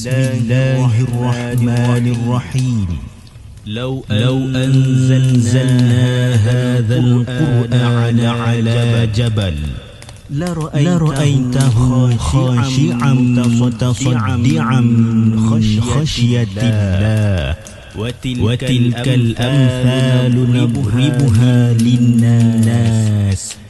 بسم الله الرحمن الرحيم لو لو أنزلنا هذا القرآن على جبل لرأيته خاشعا متصدعا من خشية الله. وتلك الأمثال نضربها للناس.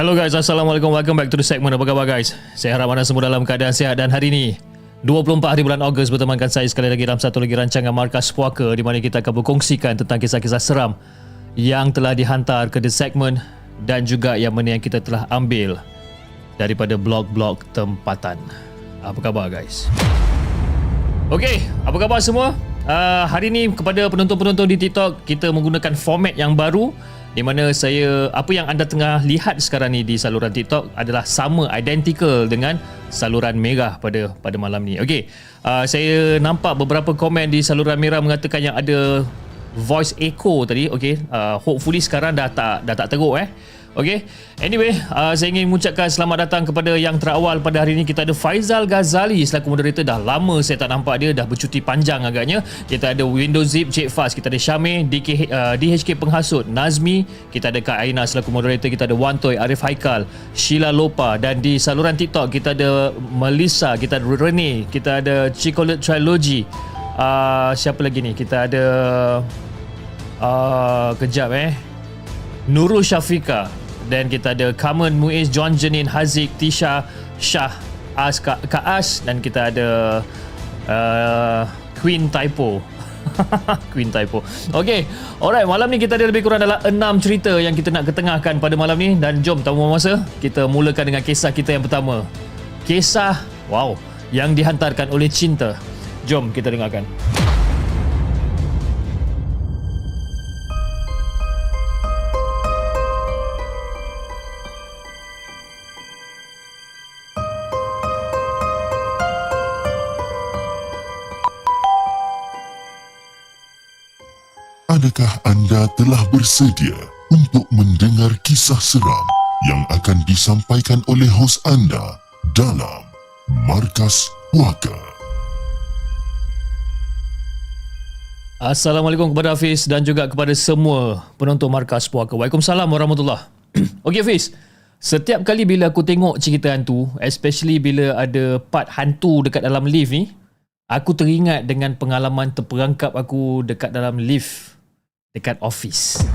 Hello guys, Assalamualaikum. Welcome back to the segment. Apa khabar guys? Saya harap anda semua dalam keadaan sihat dan hari ini 24 hari bulan Ogos bertemankan saya sekali lagi dalam satu lagi rancangan Markas Puaka di mana kita akan berkongsikan tentang kisah-kisah seram yang telah dihantar ke the segment dan juga yang mana yang kita telah ambil daripada blog-blog tempatan. Apa khabar guys? Okey, apa khabar semua? Uh, hari ini kepada penonton-penonton di TikTok kita menggunakan format yang baru di mana saya apa yang anda tengah lihat sekarang ni di saluran TikTok adalah sama identical dengan saluran merah pada pada malam ni. Okey. Uh, saya nampak beberapa komen di saluran merah mengatakan yang ada voice echo tadi. Okey. Uh, hopefully sekarang dah tak dah tak teruk eh. Okey. Anyway, uh, saya ingin mengucapkan selamat datang kepada yang terawal pada hari ini. Kita ada Faizal Ghazali selaku moderator. Dah lama saya tak nampak dia. Dah bercuti panjang agaknya. Kita ada Windows Zip, Cik Fast. Kita ada Syamir, DK, uh, DHK Penghasut, Nazmi. Kita ada Kak Aina selaku moderator. Kita ada Wantoy, Arif Haikal, Sheila Lopa. Dan di saluran TikTok kita ada Melissa, kita ada Rene, kita ada Chicolet Trilogy. Uh, siapa lagi ni? Kita ada... Uh, kejap eh. Nurul Syafika dan kita ada Kamen Muiz John Janin Haziq Tisha Shah As Kak, Kak As. Dan kita ada uh, Queen Typo. Queen Typo. Okay Alright malam ni kita ada lebih kurang dalam 6 cerita yang kita nak ketengahkan pada malam ni. Dan jom tanpa masa kita mulakan dengan kisah kita yang pertama. Kisah Wow Yang dihantarkan oleh cinta. Jom kita dengarkan Adakah anda telah bersedia untuk mendengar kisah seram yang akan disampaikan oleh hos anda dalam Markas Puaka? Assalamualaikum kepada Hafiz dan juga kepada semua penonton Markas Puaka. Waalaikumsalam warahmatullahi Okey Hafiz, Setiap kali bila aku tengok cerita hantu, especially bila ada part hantu dekat dalam lift ni, aku teringat dengan pengalaman terperangkap aku dekat dalam lift dekat office.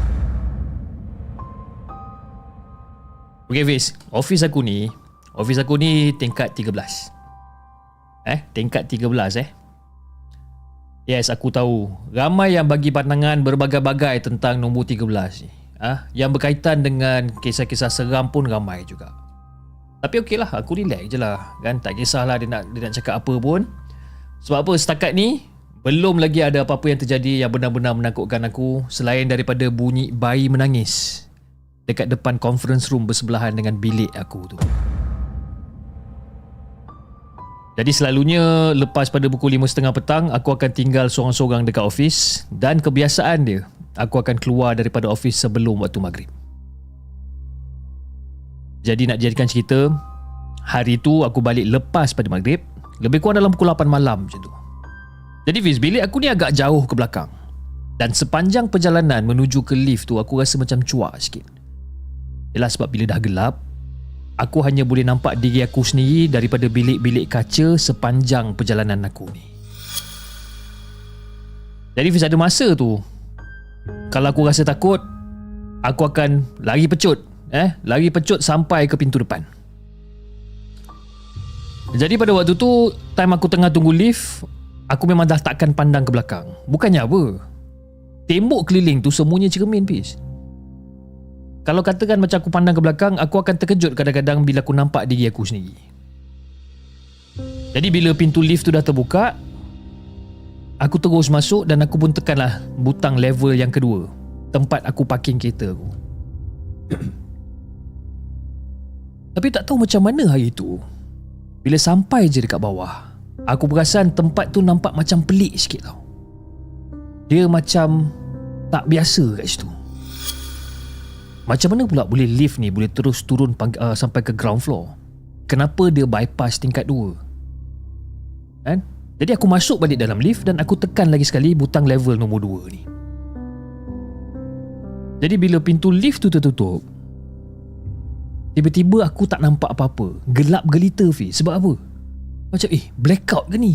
Okay Fiz, office aku ni, office aku ni tingkat 13. Eh, tingkat 13 eh. Yes, aku tahu. Ramai yang bagi pandangan berbagai-bagai tentang nombor 13 ni. Ah, yang berkaitan dengan kisah-kisah seram pun ramai juga. Tapi okey lah, aku relax je lah. Kan? Tak kisahlah dia nak, dia nak cakap apa pun. Sebab apa, setakat ni, belum lagi ada apa-apa yang terjadi yang benar-benar menakutkan aku selain daripada bunyi bayi menangis dekat depan conference room bersebelahan dengan bilik aku tu. Jadi selalunya lepas pada pukul 5.30 petang aku akan tinggal seorang-seorang dekat office dan kebiasaan dia aku akan keluar daripada office sebelum waktu maghrib. Jadi nak jadikan cerita hari tu aku balik lepas pada maghrib lebih kurang dalam pukul 8 malam macam tu. Jadi Fiz bilik aku ni agak jauh ke belakang dan sepanjang perjalanan menuju ke lift tu aku rasa macam cuak sikit. Ialah sebab bila dah gelap aku hanya boleh nampak diri aku sendiri daripada bilik-bilik kaca sepanjang perjalanan aku ni. Jadi Fiz ada masa tu kalau aku rasa takut aku akan lari pecut eh lari pecut sampai ke pintu depan. Jadi pada waktu tu time aku tengah tunggu lift aku memang dah takkan pandang ke belakang. Bukannya apa. Tembok keliling tu semuanya cermin Fiz. Kalau katakan macam aku pandang ke belakang, aku akan terkejut kadang-kadang bila aku nampak diri aku sendiri. Jadi bila pintu lift tu dah terbuka, aku terus masuk dan aku pun tekanlah butang level yang kedua, tempat aku parking kereta aku. Tapi tak tahu macam mana hari tu. Bila sampai je dekat bawah, aku perasan tempat tu nampak macam pelik sikit tau. Dia macam tak biasa kat situ. Macam mana pula boleh lift ni boleh terus turun uh, sampai ke ground floor? Kenapa dia bypass tingkat 2? Kan? Jadi aku masuk balik dalam lift dan aku tekan lagi sekali butang level nombor 2 ni. Jadi bila pintu lift tu tertutup, tiba-tiba aku tak nampak apa-apa. Gelap gelita Fi. Sebab apa? Macam eh blackout ke ni?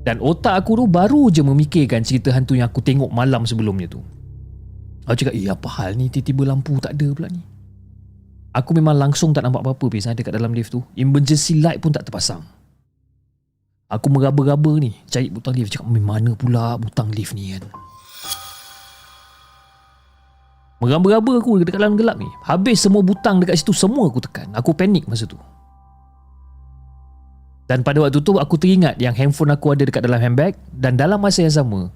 Dan otak aku tu baru je memikirkan cerita hantu yang aku tengok malam sebelumnya tu. Aku cakap, eh apa hal ni tiba-tiba lampu tak ada pula ni. Aku memang langsung tak nampak apa-apa Pis dekat dalam lift tu. Emergency light pun tak terpasang. Aku meraba-raba ni cari butang lift. Cakap, mana pula butang lift ni kan. Meraba-raba aku dekat dalam gelap ni. Habis semua butang dekat situ semua aku tekan. Aku panik masa tu. Dan pada waktu tu aku teringat yang handphone aku ada dekat dalam handbag dan dalam masa yang sama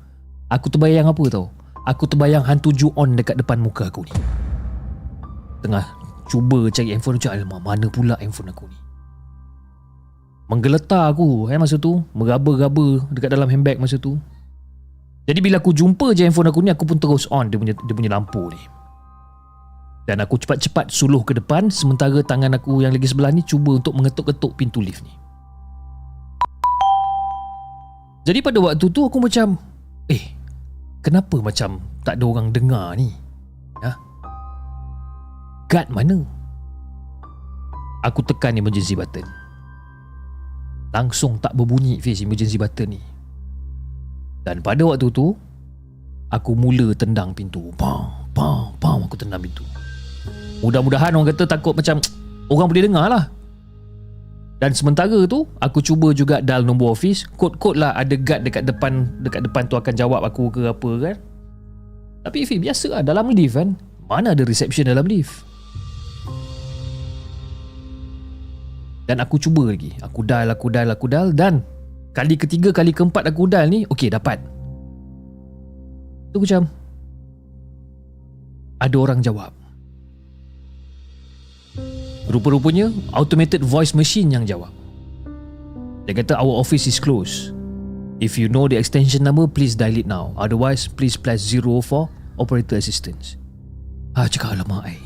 aku terbayang apa tau? Aku terbayang hantu Ju-on dekat depan muka aku ni. Tengah cuba cari handphone macam alamak mana pula handphone aku ni. Menggeletar aku eh masa tu, meraba-raba dekat dalam handbag masa tu. Jadi bila aku jumpa je handphone aku ni aku pun terus on dia punya dia punya lampu ni. Dan aku cepat-cepat suluh ke depan sementara tangan aku yang lagi sebelah ni cuba untuk mengetuk-ketuk pintu lift ni. Jadi pada waktu tu aku macam eh Kenapa macam tak ada orang dengar ni? Ha? Guard mana? Aku tekan emergency button. Langsung tak berbunyi face emergency button ni. Dan pada waktu tu, aku mula tendang pintu. Bang, bang, bang aku tendang pintu. Mudah-mudahan orang kata takut macam orang boleh dengar lah. Dan sementara tu Aku cuba juga dial nombor office Kod-kod lah ada guard dekat depan Dekat depan tu akan jawab aku ke apa kan. Tapi Fi biasa lah dalam lift kan. Mana ada reception dalam lift? Dan aku cuba lagi. Aku dial, aku dial, aku dial. Dan Kali ketiga, kali keempat aku dial ni Okay dapat. Tu macam Ada orang jawab Rupa-rupanya automated voice machine yang jawab. Dia kata our office is closed. If you know the extension number, please dial it now. Otherwise, please press zero for operator assistance. Ah, cakap alamak ai.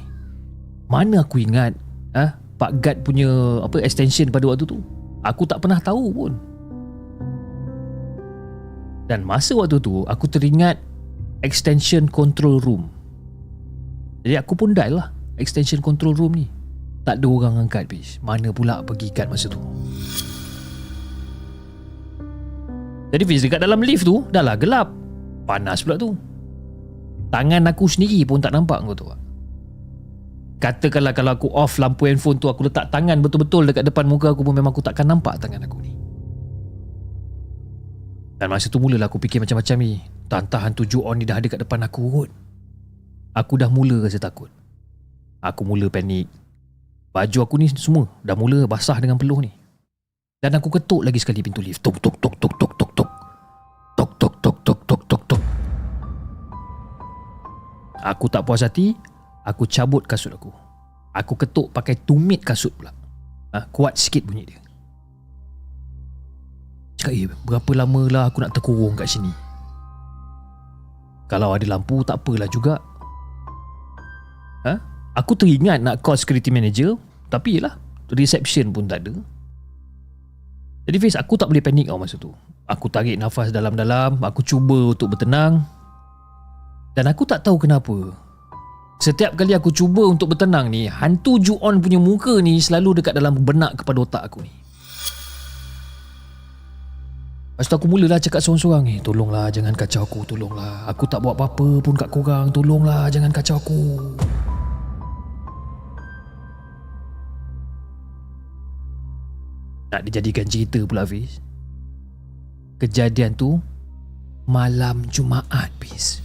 Mana aku ingat ah Pak Gad punya apa extension pada waktu tu? Aku tak pernah tahu pun. Dan masa waktu tu aku teringat extension control room. Jadi aku pun dial lah extension control room ni. Tak ada orang angkat Fiz. Mana pula pergi kat masa tu. Jadi Fiz dekat dalam lift tu dah lah gelap. Panas pula tu. Tangan aku sendiri pun tak nampak kau tak? Katakanlah kalau aku off lampu handphone tu Aku letak tangan betul-betul dekat depan muka aku pun Memang aku takkan nampak tangan aku ni Dan masa tu mulalah aku fikir macam-macam ni Tak hantu ju on ni dah ada kat depan aku kot Aku dah mula rasa takut Aku mula panik Baju aku ni semua dah mula basah dengan peluh ni Dan aku ketuk lagi sekali pintu lift Tok tok tok tok tok tok tok Tok tok tok tok tok tok tok Aku tak puas hati Aku cabut kasut aku. Aku ketuk pakai tumit kasut pula. Ha, kuat sikit bunyi dia. Cakap, eh, berapa lama lah aku nak terkurung kat sini? Kalau ada lampu, tak apalah juga. Ha? Aku teringat nak call security manager, tapi yelah, reception pun tak ada. Jadi Fiz, aku tak boleh panik tau masa tu. Aku tarik nafas dalam-dalam, aku cuba untuk bertenang. Dan aku tak tahu kenapa. Setiap kali aku cuba untuk bertenang ni, hantu Ju-on punya muka ni selalu dekat dalam benak kepada otak aku ni. Lepas tu aku mulalah cakap seorang-seorang ni, tolonglah jangan kacau aku, tolonglah. Aku tak buat apa-apa pun kat korang, tolonglah jangan kacau aku. Nak dijadikan cerita pula Fiz. Kejadian tu malam Jumaat Fiz.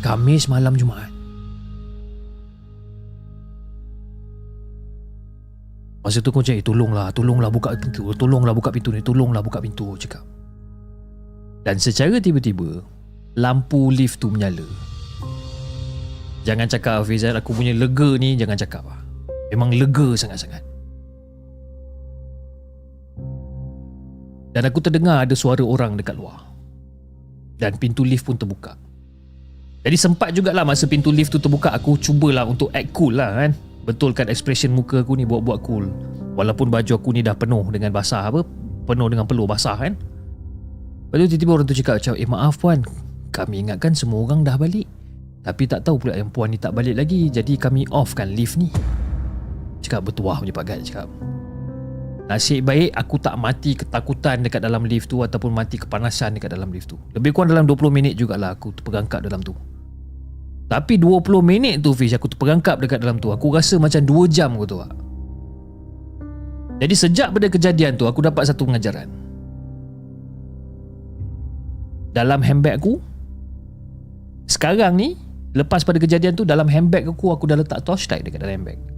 Kamis malam Jumaat. Masa tu aku cakap, eh, tolonglah, tolonglah buka pintu, tolonglah buka pintu ni, tolonglah buka pintu, cakap. Dan secara tiba-tiba, lampu lift tu menyala. Jangan cakap Fizal, aku punya lega ni, jangan cakap lah. Memang lega sangat-sangat. Dan aku terdengar ada suara orang dekat luar. Dan pintu lift pun terbuka. Jadi sempat jugalah masa pintu lift tu terbuka aku cubalah untuk act cool lah kan. Betulkan expression muka aku ni buat-buat cool. Walaupun baju aku ni dah penuh dengan basah apa, penuh dengan peluh basah kan. Lepas tu tiba-tiba orang tu cakap macam, eh maaf puan, kami ingatkan semua orang dah balik. Tapi tak tahu pula yang puan ni tak balik lagi, jadi kami off kan lift ni. Cakap bertuah punya Pak Gad cakap. Nasib baik aku tak mati ketakutan dekat dalam lift tu ataupun mati kepanasan dekat dalam lift tu. Lebih kurang dalam 20 minit jugalah aku terperangkap dalam tu. Tapi 20 minit tu Fish aku terperangkap dekat dalam tu. Aku rasa macam 2 jam aku tu. Jadi sejak pada kejadian tu aku dapat satu pengajaran. Dalam handbag aku sekarang ni lepas pada kejadian tu dalam handbag aku aku dah letak torchlight dekat dalam handbag.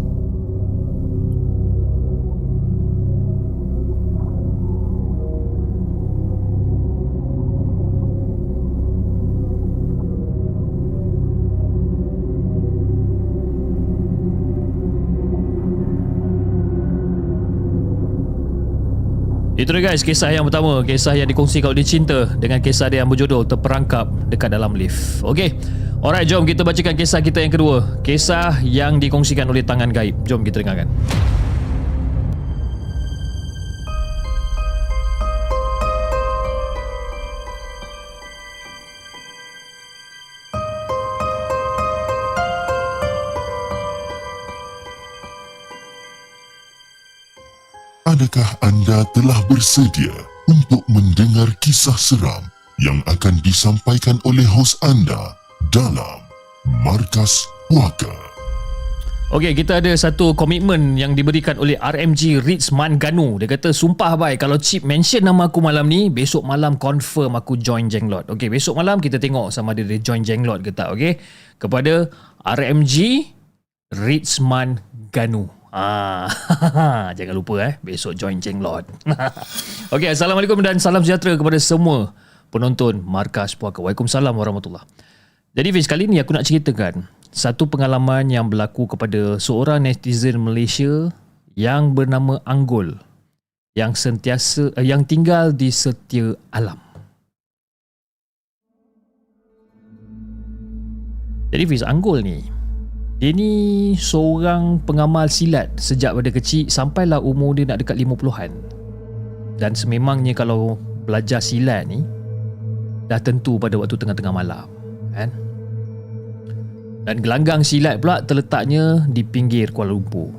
Itu dia guys kisah yang pertama. Kisah yang dikongsi kalau dia cinta Dengan kisah dia yang berjodoh Terperangkap dekat dalam lift. Okay Alright jom kita bacakan kisah kita yang kedua. Kisah yang dikongsikan oleh tangan gaib. Jom kita dengarkan Adakah anda telah bersedia untuk mendengar kisah seram yang akan disampaikan oleh hos anda dalam Markas Puaka? Okay kita ada satu komitmen Yang diberikan oleh RMG Ritzman Ganu Dia kata sumpah bye Kalau Chip mention nama aku malam ni Besok malam confirm aku join Jenglot Okay besok malam kita tengok Sama ada dia join Jenglot ke tak Okay Kepada RMG Ritzman Ganu Ah, jangan lupa eh besok join Jenglot. Okey, assalamualaikum dan salam sejahtera kepada semua penonton Markas Puaka. Waalaikumsalam warahmatullahi. Jadi Fiz kali ni aku nak ceritakan satu pengalaman yang berlaku kepada seorang netizen Malaysia yang bernama Anggol yang sentiasa uh, yang tinggal di setia alam. Jadi Fiz Anggol ni dia ni seorang pengamal silat sejak pada kecil sampailah umur dia nak dekat 50-an. Dan sememangnya kalau belajar silat ni dah tentu pada waktu tengah-tengah malam, kan? Dan gelanggang silat pula terletaknya di pinggir Kuala Lumpur.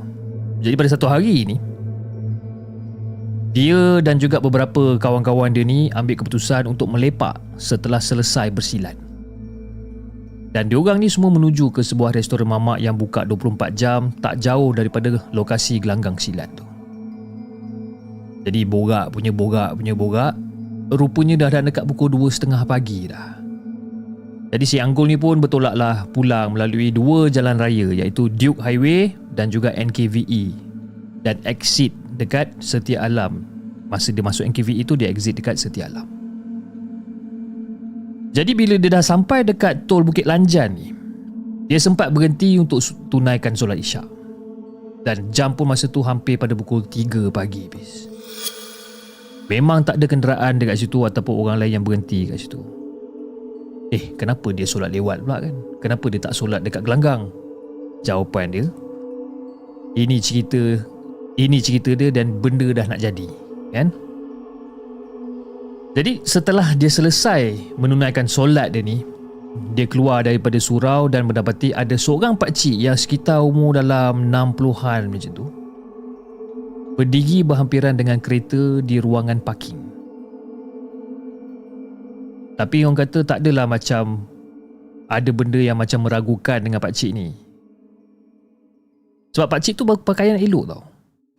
Jadi pada satu hari ni dia dan juga beberapa kawan-kawan dia ni ambil keputusan untuk melepak setelah selesai bersilat. Dan diorang ni semua menuju ke sebuah restoran mamak yang buka 24 jam tak jauh daripada lokasi gelanggang silat tu. Jadi borak punya borak punya borak rupanya dah dah dekat pukul 2.30 pagi dah. Jadi si Anggul ni pun bertolaklah pulang melalui dua jalan raya iaitu Duke Highway dan juga NKVE dan exit dekat Setia Alam. Masa dia masuk NKVE tu dia exit dekat Setia Alam. Jadi bila dia dah sampai dekat tol Bukit Lanjan ni, dia sempat berhenti untuk tunaikan solat isyak. Dan jam pun masa tu hampir pada pukul 3 pagi bis. Memang tak ada kenderaan dekat situ ataupun orang lain yang berhenti kat situ. Eh, kenapa dia solat lewat pula kan? Kenapa dia tak solat dekat gelanggang? Jawapan dia, ini cerita ini cerita dia dan benda dah nak jadi, kan? Jadi setelah dia selesai menunaikan solat dia ni Dia keluar daripada surau dan mendapati ada seorang pakcik yang sekitar umur dalam 60-an macam tu Berdiri berhampiran dengan kereta di ruangan parking. Tapi orang kata tak adalah macam Ada benda yang macam meragukan dengan pakcik ni. Sebab pakcik tu berpakaian elok tau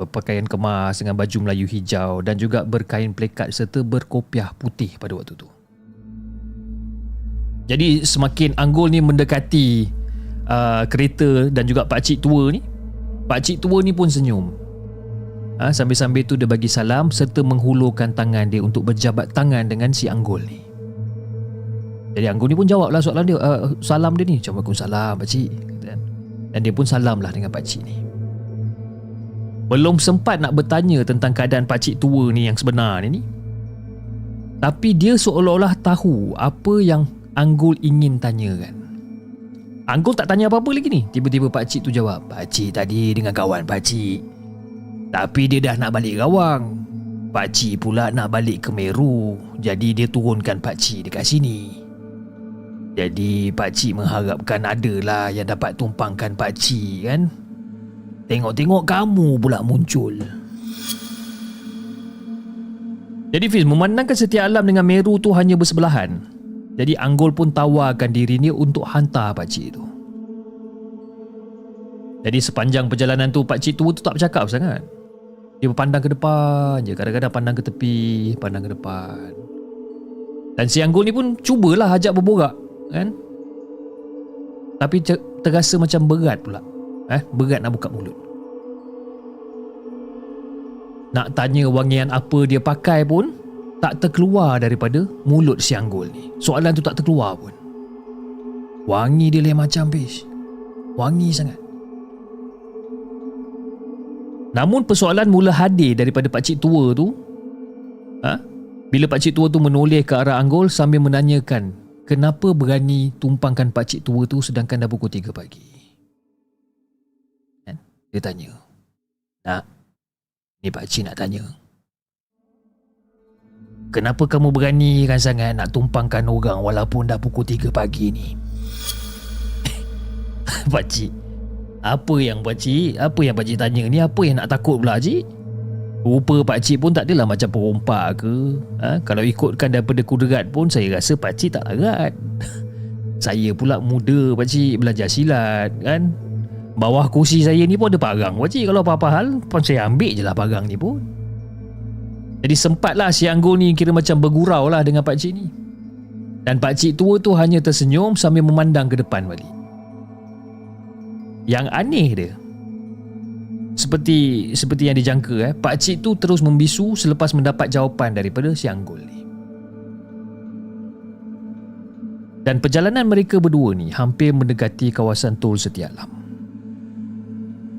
berpakaian kemas dengan baju Melayu hijau dan juga berkain plekat serta berkopiah putih pada waktu tu. Jadi semakin Anggol ni mendekati uh, kereta dan juga pak cik tua ni, pak cik tua ni pun senyum. Ha, sambil-sambil tu dia bagi salam serta menghulurkan tangan dia untuk berjabat tangan dengan si Anggol ni. Jadi Anggol ni pun jawablah soalan dia, uh, salam dia ni. Waalaikumsalam pak cik. Dan dia pun salamlah dengan pak cik ni. Belum sempat nak bertanya tentang keadaan pakcik tua ni yang sebenar ni. Tapi dia seolah-olah tahu apa yang Anggul ingin tanyakan. Anggul tak tanya apa-apa lagi ni. Tiba-tiba pakcik tu jawab, "Pakcik tadi dengan kawan pakcik. Tapi dia dah nak balik Rawang. Pakcik pula nak balik ke Meru. Jadi dia turunkan pakcik dekat sini." Jadi pakcik mengharapkan adalah yang dapat tumpangkan pakcik kan? Tengok-tengok kamu pula muncul. Jadi Fiz, memandangkan setiap alam dengan Meru tu hanya bersebelahan. Jadi Anggol pun tawarkan diri ni untuk hantar pakcik tu. Jadi sepanjang perjalanan tu pakcik tu tu tak bercakap sangat. Dia berpandang ke depan je. Kadang-kadang pandang ke tepi, pandang ke depan. Dan si Anggol ni pun cubalah ajak berborak. Kan? Tapi terasa macam berat pula eh, berat nak buka mulut. Nak tanya wangian apa dia pakai pun tak terkeluar daripada mulut si Anggul ni. Soalan tu tak terkeluar pun. Wangi dia lain macam bis. Wangi sangat. Namun persoalan mula hadir daripada pakcik tua tu ha? Bila pakcik tua tu menoleh ke arah Anggul sambil menanyakan kenapa berani tumpangkan pakcik tua tu sedangkan dah pukul 3 pagi. Dia tanya. Nak, ni pakcik nak tanya. Kenapa kamu berani kan sangat nak tumpangkan orang walaupun dah pukul 3 pagi ni? pakcik, apa yang pakcik? Apa yang pakcik tanya ni? Apa yang nak takut pula cik? Rupa pakcik pun tak adalah macam perompak ke. Ha? Kalau ikutkan daripada kudrat pun saya rasa pakcik tak larat. saya pula muda pakcik belajar silat kan. Bawah kursi saya ni pun ada parang. Wajib kalau apa-apa hal Pun saya ambil je lah parang ni pun. Jadi sempatlah si Anggur ni Kira macam bergurau lah dengan pakcik ni. Dan pakcik tua tu hanya tersenyum Sambil memandang ke depan balik. Yang aneh dia Seperti seperti yang dijangka eh, Pakcik tu terus membisu Selepas mendapat jawapan daripada si Anggur ni. Dan perjalanan mereka berdua ni hampir mendekati kawasan tol Setialam.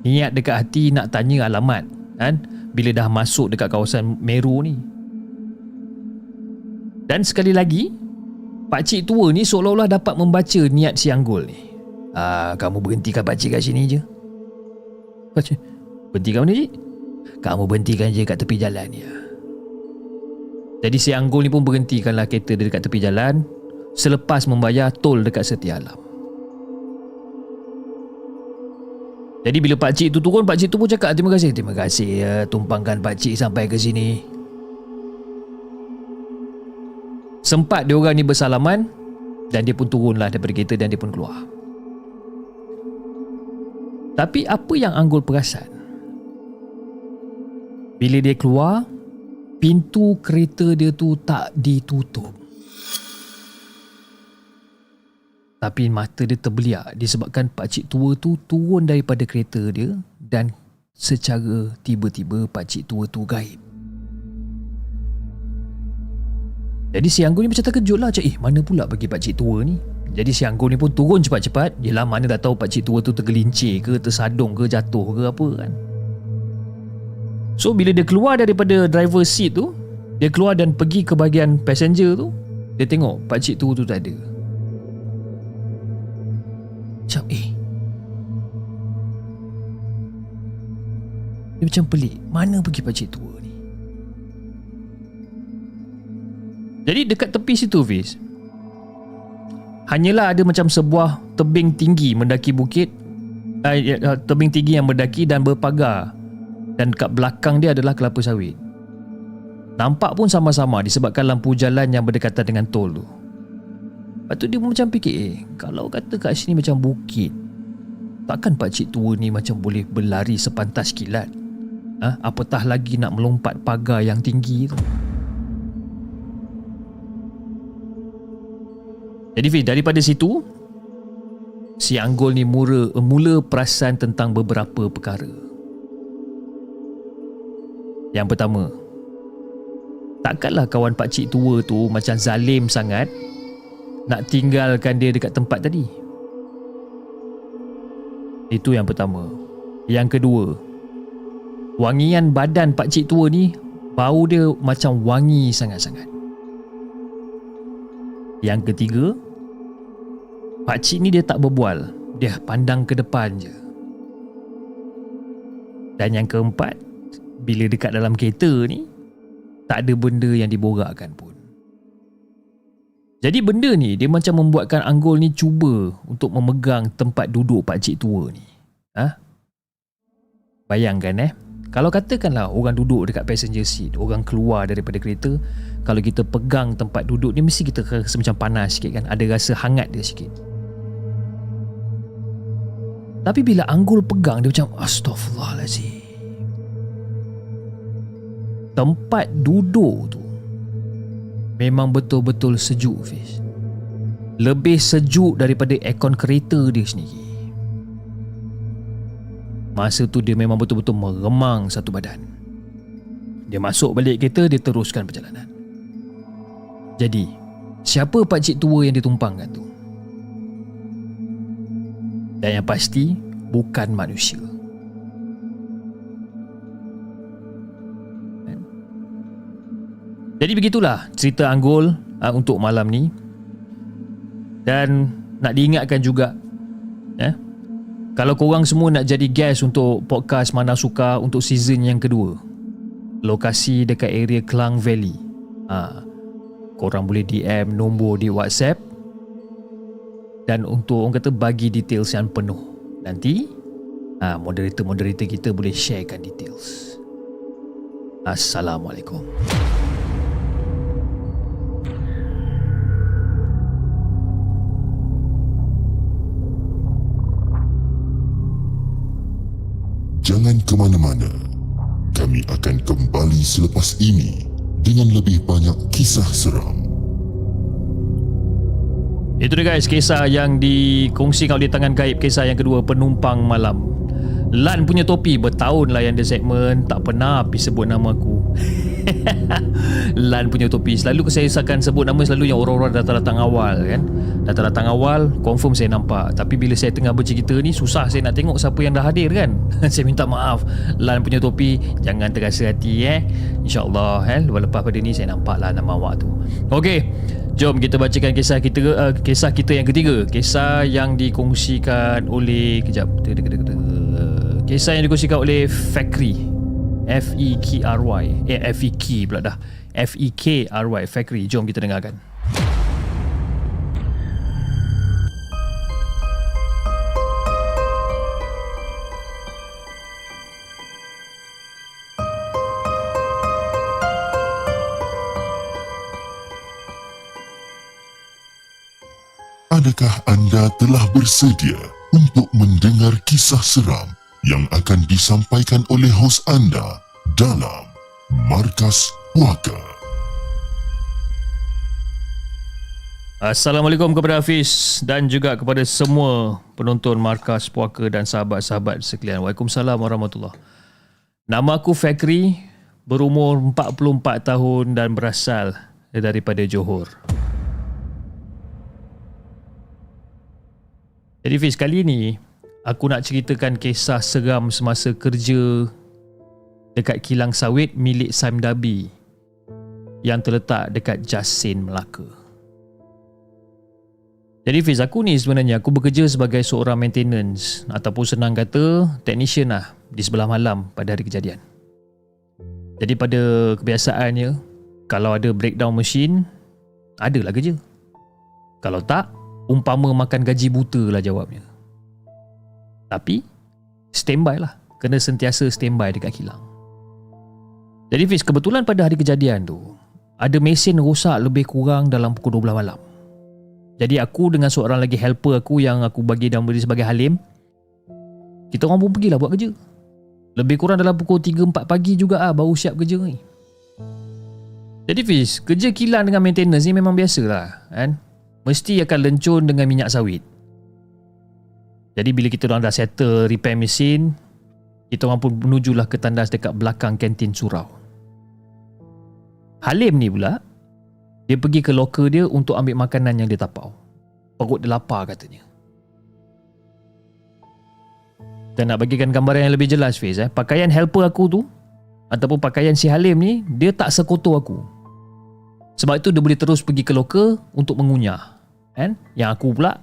Niat dekat hati nak tanya alamat kan bila dah masuk dekat kawasan Meru ni. Dan sekali lagi, Pak Cik tua ni seolah-olah dapat membaca niat si Anggul ni. Ah, kamu berhentikan Pak Cik kat sini je. Pak Cik, berhentikan mana Cik? Kamu berhentikan je kat tepi jalan ni. Jadi si Anggul ni pun berhentikanlah kereta dia dekat tepi jalan selepas membayar tol dekat Setia Alam. Jadi bila pak cik tu turun, pak cik tu pun cakap terima kasih. Terima kasih ya tumpangkan pak cik sampai ke sini. Sempat dia orang ni bersalaman dan dia pun turunlah daripada kereta dan dia pun keluar. Tapi apa yang Anggul perasan? Bila dia keluar, pintu kereta dia tu tak ditutup. Tapi mata dia terbeliak disebabkan pakcik tua tu turun daripada kereta dia dan secara tiba-tiba pakcik tua tu gaib. Jadi si Anggun ni macam terkejut lah Cik, eh mana pula bagi pakcik tua ni? Jadi si Anggun ni pun turun cepat-cepat Yelah mana dah tahu pakcik tua tu tergelincir ke, tersadung ke, jatuh ke apa kan So bila dia keluar daripada driver seat tu Dia keluar dan pergi ke bahagian passenger tu Dia tengok pakcik tua tu tak ada Macam eh. Dia macam pelik. Mana pergi pakcik tua ni? Jadi dekat tepi situ Fiz Hanyalah ada macam sebuah tebing tinggi mendaki bukit eh, Tebing tinggi yang mendaki dan berpagar. Dan kat belakang dia adalah kelapa sawit. Nampak pun sama-sama disebabkan lampu jalan yang berdekatan dengan tol tu Lepas tu dia pun macam fikir eh Kalau kata kat sini macam bukit Takkan pakcik tua ni macam boleh berlari sepantas kilat? Ha? Apatah lagi nak melompat pagar yang tinggi tu? Jadi Fiz, daripada situ Si Anggol ni mula, mula perasan tentang beberapa perkara. Yang pertama Takkanlah kawan pakcik tua tu macam zalim sangat Nak tinggalkan dia dekat tempat tadi. Itu yang pertama. Yang kedua Wangian badan pakcik tua ni Bau dia macam wangi sangat-sangat. Yang ketiga Pakcik ni dia tak berbual. Dia pandang ke depan je. Dan yang keempat Bila dekat dalam kereta ni Tak ada benda yang diborakkan pun Jadi benda ni Dia macam membuatkan Anggol ni cuba Untuk memegang tempat duduk pakcik tua ni. Ha? Bayangkan eh? Kalau katakanlah orang duduk dekat passenger seat Orang keluar daripada kereta Kalau kita pegang tempat duduk ni Mesti kita rasa macam panas sikit kan? Ada rasa hangat dia sikit. Tapi bila Anggul pegang dia macam Astaghfirullahaladzim Tempat duduk tu Memang betul-betul sejuk Fiz Lebih sejuk daripada aircon kereta dia sendiri Masa tu dia memang betul-betul meremang satu badan Dia masuk balik kereta dia teruskan perjalanan Jadi Siapa pakcik tua yang ditumpangkan tu? Dan yang pasti bukan manusia. Jadi begitulah cerita Anggul uh, untuk malam ni. Dan nak diingatkan juga ya. Kalau korang semua nak jadi guest untuk podcast Mana Suka untuk season yang kedua. Lokasi dekat area Klang Valley. Ha, korang boleh DM nombor di WhatsApp dan untuk orang kata bagi details yang penuh nanti ha, moderator-moderator kita boleh sharekan details Assalamualaikum Jangan ke mana-mana. Kami akan kembali selepas ini dengan lebih banyak kisah seram. Itu dia guys Kisah yang dikongsikan oleh tangan gaib Kisah yang kedua Penumpang malam Lan punya topi Bertahun lah yang dia segmen Tak pernah habis sebut nama aku. Lan punya topi. Selalu saya akan sebut nama Selalu yang orang-orang datang-datang awal kan? Datang-datang awal Confirm saya nampak. Tapi bila saya tengah bercerita ni Susah saya nak tengok Siapa yang dah hadir kan? Saya minta maaf. Lan punya topi Jangan terasa hati eh? InsyaAllah eh? Lepas pada ni saya nampak lah nama awak tu. Okey. Jom kita bacakan kisah kita uh, Kisah kita yang ketiga. Kisah yang dikongsikan oleh Kejap Kisah yang dikongsikan oleh Fakri. F-E-K-R-Y Eh F-E-K pula dah. F-E-K-R-Y Fakri Jom kita dengarkan. Adakah anda telah bersedia untuk mendengar kisah seram yang akan disampaikan oleh hos anda dalam Markas Puaka? Assalamualaikum kepada Hafiz dan juga kepada semua penonton Markas Puaka dan sahabat-sahabat sekalian. Waalaikumsalam warahmatullahi Nama aku Fakri, berumur 44 tahun dan berasal daripada Johor. Jadi Fiz, kali ni aku nak ceritakan kisah seram semasa kerja dekat kilang sawit milik Saim Dabi yang terletak dekat Jasin, Melaka. Jadi Fiz, aku ni sebenarnya aku bekerja sebagai seorang maintenance ataupun senang kata technician lah di sebelah malam pada hari kejadian. Jadi pada kebiasaannya, kalau ada breakdown mesin, adalah kerja. Kalau tak, umpama makan gaji buta lah jawabnya. Tapi, standby lah. Kena sentiasa standby dekat kilang. Jadi Fiz, kebetulan pada hari kejadian tu, ada mesin rosak lebih kurang dalam pukul 12 malam. Jadi aku dengan seorang lagi helper aku yang aku bagi nama dia sebagai Halim, kita orang pun pergilah buat kerja. Lebih kurang dalam pukul 3-4 pagi juga ah baru siap kerja ni. Jadi Fiz, kerja kilang dengan maintenance ni memang biasa lah kan mesti akan lencun dengan minyak sawit. Jadi bila kita orang dah settle repair mesin, kita orang pun menujulah ke tandas dekat belakang kantin surau. Halim ni pula, dia pergi ke loker dia untuk ambil makanan yang dia tapau. Perut dia lapar katanya. Dan nak bagikan gambaran yang lebih jelas Fiz eh, pakaian helper aku tu ataupun pakaian si Halim ni, dia tak sekotor aku. Sebab itu dia boleh terus pergi ke loker untuk mengunyah kan? Yang aku pula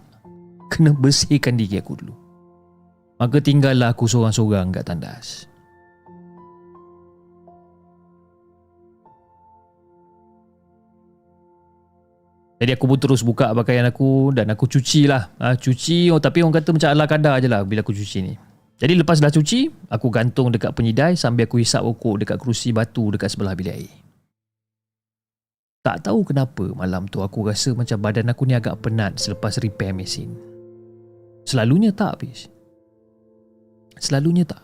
kena bersihkan diri aku dulu. Maka tinggallah aku seorang-seorang kat tandas. Jadi aku pun terus buka pakaian aku dan aku cuci lah. Ha, cuci oh, tapi orang kata macam ala kadar je lah bila aku cuci ni. Jadi lepas dah cuci, aku gantung dekat penyidai sambil aku hisap rokok dekat kerusi batu dekat sebelah bilik air. Tak tahu kenapa malam tu aku rasa macam badan aku ni agak penat selepas repair mesin. Selalunya tak habis. Selalunya tak.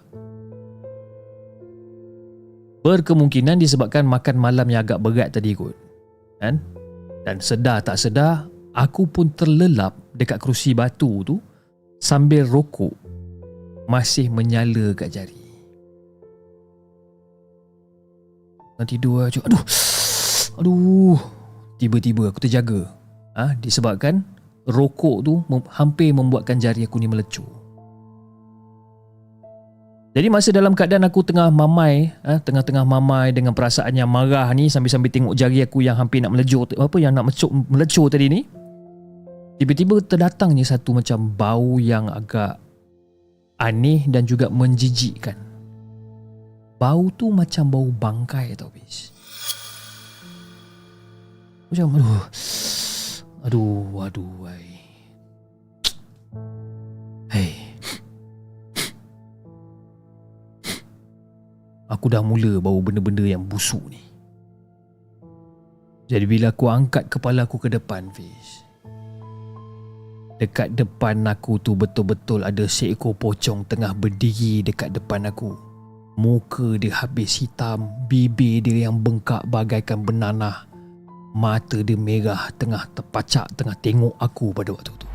Berkemungkinan disebabkan makan malam yang agak berat tadi kot. Kan? Dan sedar tak sedar, aku pun terlelap dekat kerusi batu tu sambil rokok masih menyala kat jari. Nanti dua je. Aduh. Aduh, tiba-tiba aku terjaga. Ah, ha, disebabkan rokok tu hampir membuatkan jari aku ni melecur. Jadi masa dalam keadaan aku tengah mamai, ha, tengah-tengah mamai dengan perasaan yang marah ni sambil-sambil tengok jari aku yang hampir nak melecur, apa yang nak melecur, melecur tadi ni, tiba-tiba terdatangnya satu macam bau yang agak aneh dan juga menjijikkan. Bau tu macam bau bangkai tau, bis. Macam aduh. Aduh, aduh, ai. Hei. Aku dah mula bau benda-benda yang busuk ni. Jadi bila aku angkat kepala aku ke depan, Fish. Dekat depan aku tu betul-betul ada seekor pocong tengah berdiri dekat depan aku. Muka dia habis hitam, bibir dia yang bengkak bagaikan benanah Mata dia merah tengah terpacak tengah tengok aku pada waktu tu.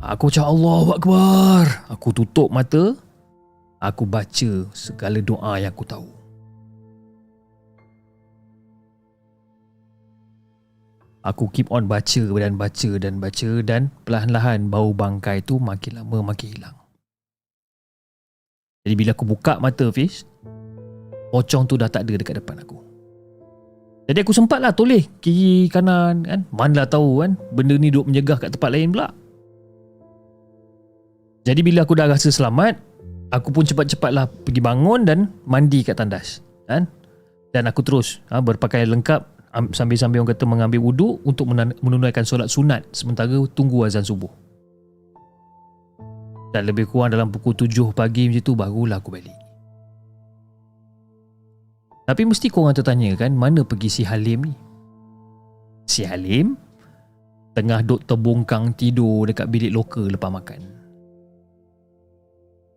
Aku cakap Allah Akbar. Aku tutup mata Aku baca segala doa yang aku tahu. Aku keep on baca dan baca dan baca dan perlahan-lahan bau bangkai tu makin lama makin hilang. Jadi bila aku buka mata Fiz, pocong tu dah tak ada dekat depan aku. Jadi aku sempat lah toleh kiri kanan kan. Manalah tahu kan benda ni duduk menjegah kat tempat lain pula. Jadi bila aku dah rasa selamat, aku pun cepat-cepatlah pergi bangun dan mandi kat tandas. Kan? Dan aku terus ha, berpakaian lengkap am- sambil-sambil orang kata mengambil wuduk untuk menunaikan solat sunat sementara tunggu azan subuh. Dan lebih kurang dalam pukul 7 pagi macam tu barulah aku balik. Tapi mesti korang tertanya kan mana pergi si Halim ni? Si Halim tengah duk terbongkang tidur dekat bilik loka lepas makan.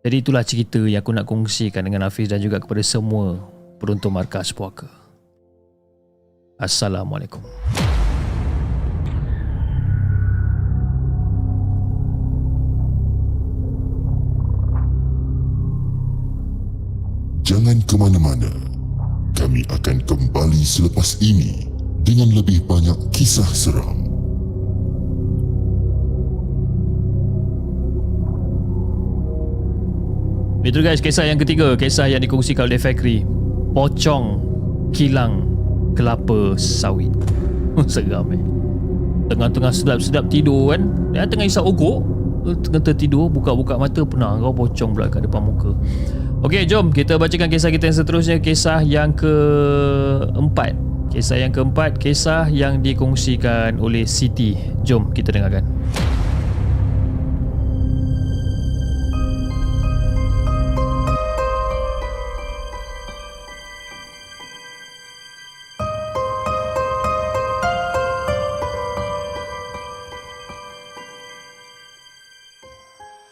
Jadi itulah cerita yang aku nak kongsikan dengan Hafiz dan juga kepada semua penonton markas puaka. Assalamualaikum. Jangan ke mana-mana. Kami akan kembali selepas ini dengan lebih banyak kisah seram. Itu guys kisah yang ketiga. Kisah yang dikongsikan oleh Fakri. Pocong Kilang Kelapa sawit. Seram eh. Tengah-tengah sedap-sedap tidur kan? Dia tengah isap ogok. Tengah tertidur Buka-buka mata Pernah kau pocong pula kat depan muka Okey jom kita bacakan kisah kita yang seterusnya. Kisah yang keempat. Kisah yang keempat Kisah yang dikongsikan oleh Siti. Jom kita dengarkan.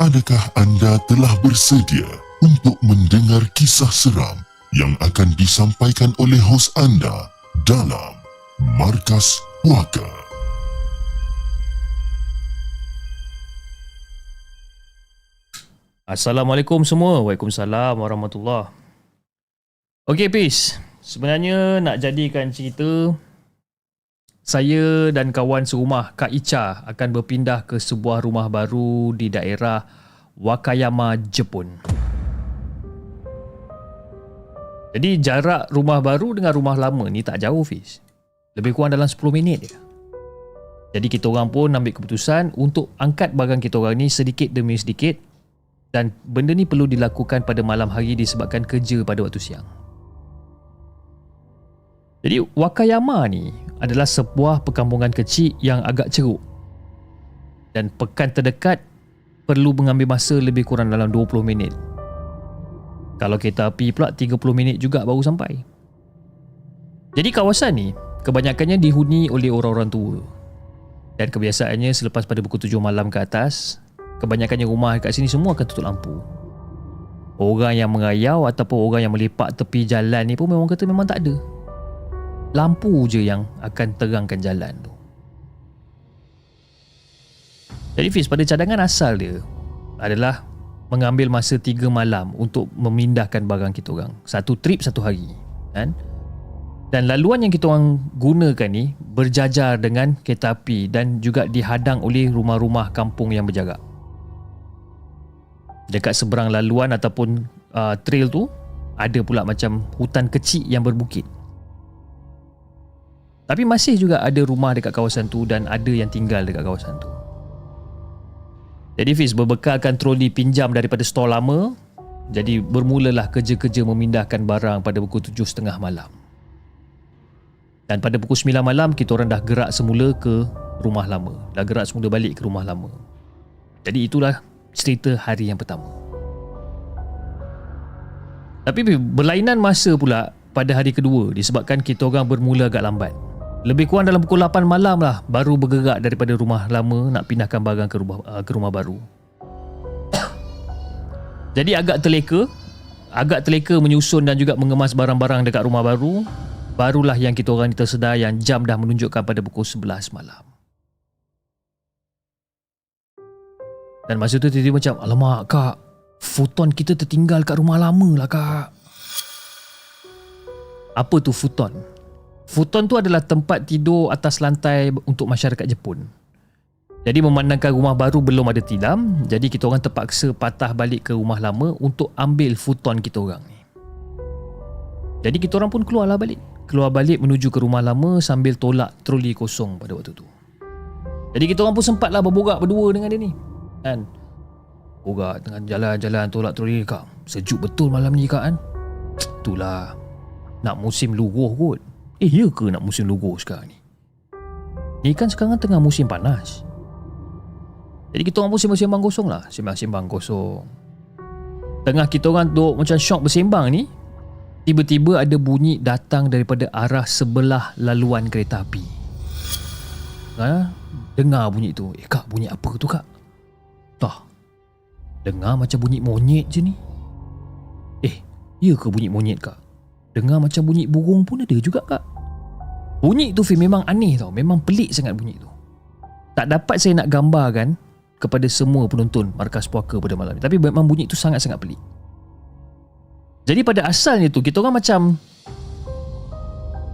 Adakah anda telah bersedia untuk mendengar kisah seram yang akan disampaikan oleh hos anda dalam Markas Puaka? Assalamualaikum semua. Waalaikumsalam warahmatullahi. Okey, Peace. Sebenarnya nak jadikan cerita saya dan kawan serumah Kak Icha akan berpindah ke sebuah rumah baru di daerah Wakayama, Jepun. Jadi jarak rumah baru dengan rumah lama ni tak jauh Fiz. Lebih kurang dalam 10 minit je. Jadi kita orang pun ambil keputusan untuk angkat barang kita orang ni sedikit demi sedikit dan benda ni perlu dilakukan pada malam hari disebabkan kerja pada waktu siang. Jadi Wakayama ni adalah sebuah perkampungan kecil yang agak ceruk. Dan pekan terdekat perlu mengambil masa lebih kurang dalam 20 minit. Kalau kereta api pula 30 minit juga baru sampai. Jadi kawasan ni kebanyakannya dihuni oleh orang-orang tua. Dan kebiasaannya selepas pada pukul 7 malam ke atas, kebanyakannya rumah kat sini semua akan tutup lampu. Orang yang mengayau ataupun orang yang melepak tepi jalan ni pun memang kata memang tak ada. Lampu je yang akan terangkan jalan tu. Jadi Fiz pada cadangan asal dia adalah mengambil masa 3 malam untuk memindahkan barang kita orang. Satu trip satu hari. Kan? Dan laluan yang kita orang gunakan ni berjajar dengan kereta api dan juga dihadang oleh rumah-rumah kampung yang berjarak. Dekat seberang laluan ataupun uh, trail tu ada pula macam hutan kecil yang berbukit. Tapi masih juga ada rumah dekat kawasan tu dan ada yang tinggal dekat kawasan tu. Jadi Fiz berbekalkan troli pinjam daripada stor lama jadi bermulalah kerja-kerja memindahkan barang pada pukul 7.30 malam. Dan pada pukul 9 malam kita orang dah gerak semula ke rumah lama. Dah gerak semula balik ke rumah lama. Jadi itulah cerita hari yang pertama. Tapi berlainan masa pula pada hari kedua disebabkan kita orang bermula agak lambat. Lebih kurang dalam pukul 8 malam lah baru bergerak daripada rumah lama nak pindahkan barang ke rumah uh, ke rumah baru. Jadi agak terleka, agak terleka menyusun dan juga mengemas barang-barang dekat rumah baru, barulah yang kita orang tersedar yang jam dah menunjukkan pada pukul 11 malam. Dan masa tu tiba-tiba macam, alamak kak, Futon kita tertinggal kat rumah lama lah kak. Apa tu futon? Futon tu adalah tempat tidur atas lantai untuk masyarakat Jepun. Jadi memandangkan rumah baru belum ada tilam, jadi kita orang terpaksa patah balik ke rumah lama untuk ambil futon kita orang ni. Jadi kita orang pun keluarlah balik. Keluar balik menuju ke rumah lama sambil tolak troli kosong pada waktu tu. Jadi kita orang pun sempatlah berborak berdua dengan dia ni. Kan? Borak dengan jalan-jalan tolak troli kak. Sejuk betul malam ni kak kan? Itulah. Nak musim luruh kot. Eh ya ke nak musim luruh sekarang ni? Ni kan sekarang tengah musim panas. Jadi kita orang pun sembang-sembang kosong lah. Sembang-sembang kosong. Tengah kita orang duk macam syok bersembang ni, tiba-tiba ada bunyi datang daripada arah sebelah laluan kereta api. Ha? Dengar bunyi tu. Eh kak, bunyi apa tu kak? Tah. Dengar macam bunyi monyet je ni. Eh, ya ke bunyi monyet kak? Dengar macam bunyi burung pun ada juga kak. Bunyi tu Fi memang aneh tau. Memang pelik sangat bunyi tu. Tak dapat saya nak gambarkan kepada semua penonton Markas Puaka pada malam ni. Tapi memang bunyi tu sangat-sangat pelik. Jadi pada asalnya tu kita orang macam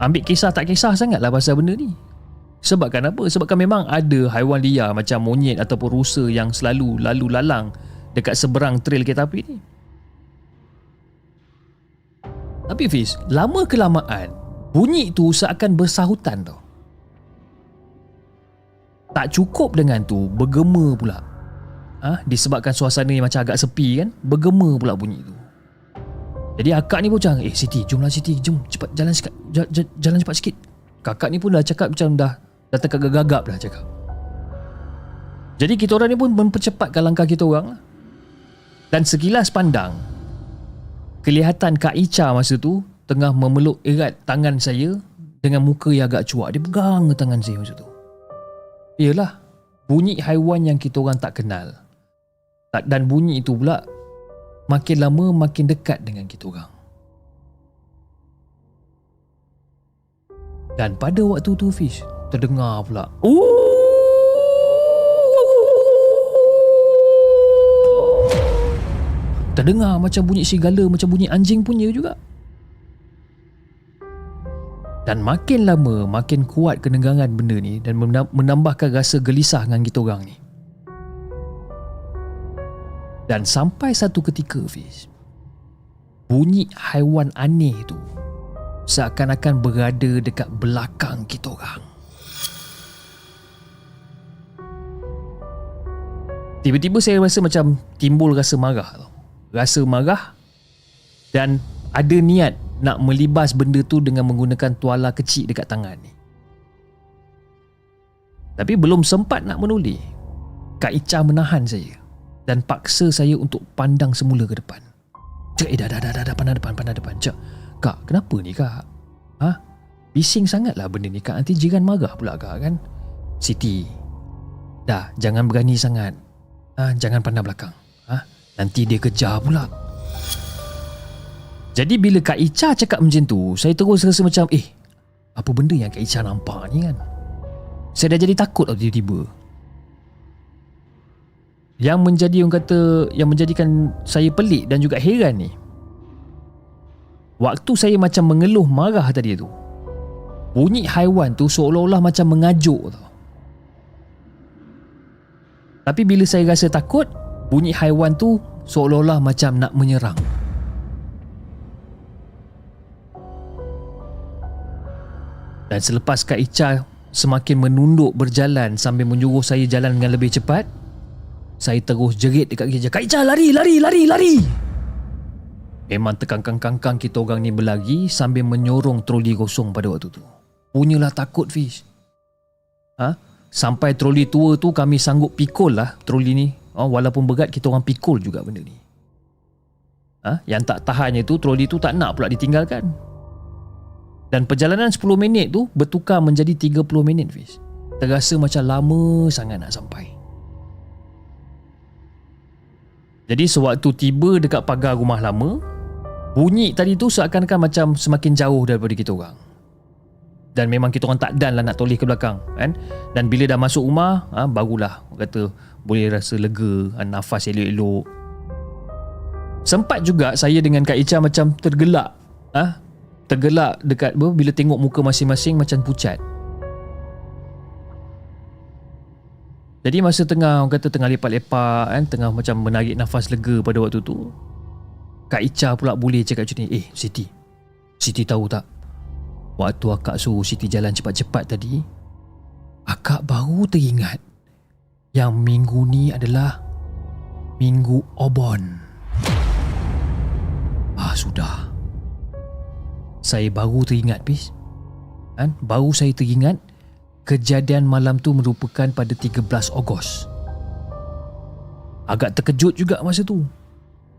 ambil kisah tak kisah sangatlah pasal benda ni. Sebabkan apa? Sebabkan memang ada haiwan liar macam monyet ataupun rusa yang selalu lalu lalang dekat seberang trail kereta api ni. Tapi Fiz, lama kelamaan bunyi tu seakan bersahutan tau. Tak cukup dengan tu, bergema pula. Ah, ha? disebabkan suasana ni macam agak sepi kan, bergema pula bunyi tu. Jadi akak ni pun macam, eh Siti, jomlah Siti, jom cepat jalan sikit, jalan, cepat sikit. Kakak ni pun dah cakap macam dah dah tergagap-gagap dah cakap. Jadi kita orang ni pun mempercepatkan langkah kita orang lah. Dan sekilas pandang, kelihatan Kak Icha masa tu tengah memeluk erat tangan saya dengan muka yang agak cuak. Dia pegang tangan saya masa tu. Yalah, bunyi haiwan yang kita orang tak kenal. Dan bunyi itu pula makin lama makin dekat dengan kita orang. Dan pada waktu tu Fish terdengar pula. Terdengar macam bunyi serigala, macam bunyi anjing punya juga. Dan makin lama makin kuat kenegangan benda ni dan menambahkan rasa gelisah dengan kita orang ni. Dan sampai satu ketika Fiz Bunyi haiwan aneh tu Seakan-akan berada dekat belakang kita orang Tiba-tiba saya rasa macam timbul rasa marah tau. Rasa marah Dan ada niat nak melibas benda tu dengan menggunakan tuala kecil dekat tangan ni. Tapi belum sempat nak menoleh. Kak Ica menahan saya dan paksa saya untuk pandang semula ke depan. Cak, eh dah, dah, dah, dah, dah, pandang depan, pandang depan. Cak, kak, kenapa ni kak? Ha? Bising sangatlah benda ni kak. Nanti jiran marah pula kak kan? Siti, dah, jangan berani sangat. Ha? Jangan pandang belakang. Ha? Nanti dia kejar pula. Jadi bila Kak Icha cakap macam tu, saya terus rasa macam, eh, apa benda yang Kak Icha nampak ni kan? Saya dah jadi takut tau tiba-tiba. Yang menjadi orang kata, yang menjadikan saya pelik dan juga heran ni, waktu saya macam mengeluh marah tadi tu, bunyi haiwan tu seolah-olah macam mengajuk tau. Tapi bila saya rasa takut, bunyi haiwan tu seolah-olah macam nak menyerang. Dan selepas Kak Icha semakin menunduk berjalan sambil menyuruh saya jalan dengan lebih cepat, saya terus jerit dekat Kak Icha, Kak Icha lari, lari, lari, lari! Memang terkangkang-kangkang kita orang ni berlari sambil menyorong troli kosong pada waktu tu. Punyalah takut Fish. Ha? Sampai troli tua tu kami sanggup pikul lah troli ni. Oh, walaupun berat kita orang pikul juga benda ni. Ha? Yang tak tahannya tu troli tu tak nak pula ditinggalkan. Dan perjalanan 10 minit tu bertukar menjadi 30 minit Fiz. Terasa macam lama sangat nak sampai. Jadi sewaktu tiba dekat pagar rumah lama, bunyi tadi tu seakan-akan macam semakin jauh daripada kita orang. Dan memang kita orang tak dan lah nak toleh ke belakang kan. Dan bila dah masuk rumah, ha, barulah kata boleh rasa lega, ha, nafas elok-elok. Sempat juga saya dengan Kak Icha macam tergelak. Ah, tergelak dekat bila tengok muka masing-masing macam pucat. Jadi masa tengah orang kata tengah lepak-lepak kan, tengah macam menarik nafas lega pada waktu tu. Kak Icha pula boleh cakap macam ni, "Eh, Siti. Siti tahu tak? Waktu akak suruh Siti jalan cepat-cepat tadi, akak baru teringat yang minggu ni adalah minggu Obon." Ah, sudah. Saya baru teringat, Pis. Kan? Baru saya teringat kejadian malam tu merupakan pada 13 Ogos. Agak terkejut juga masa tu.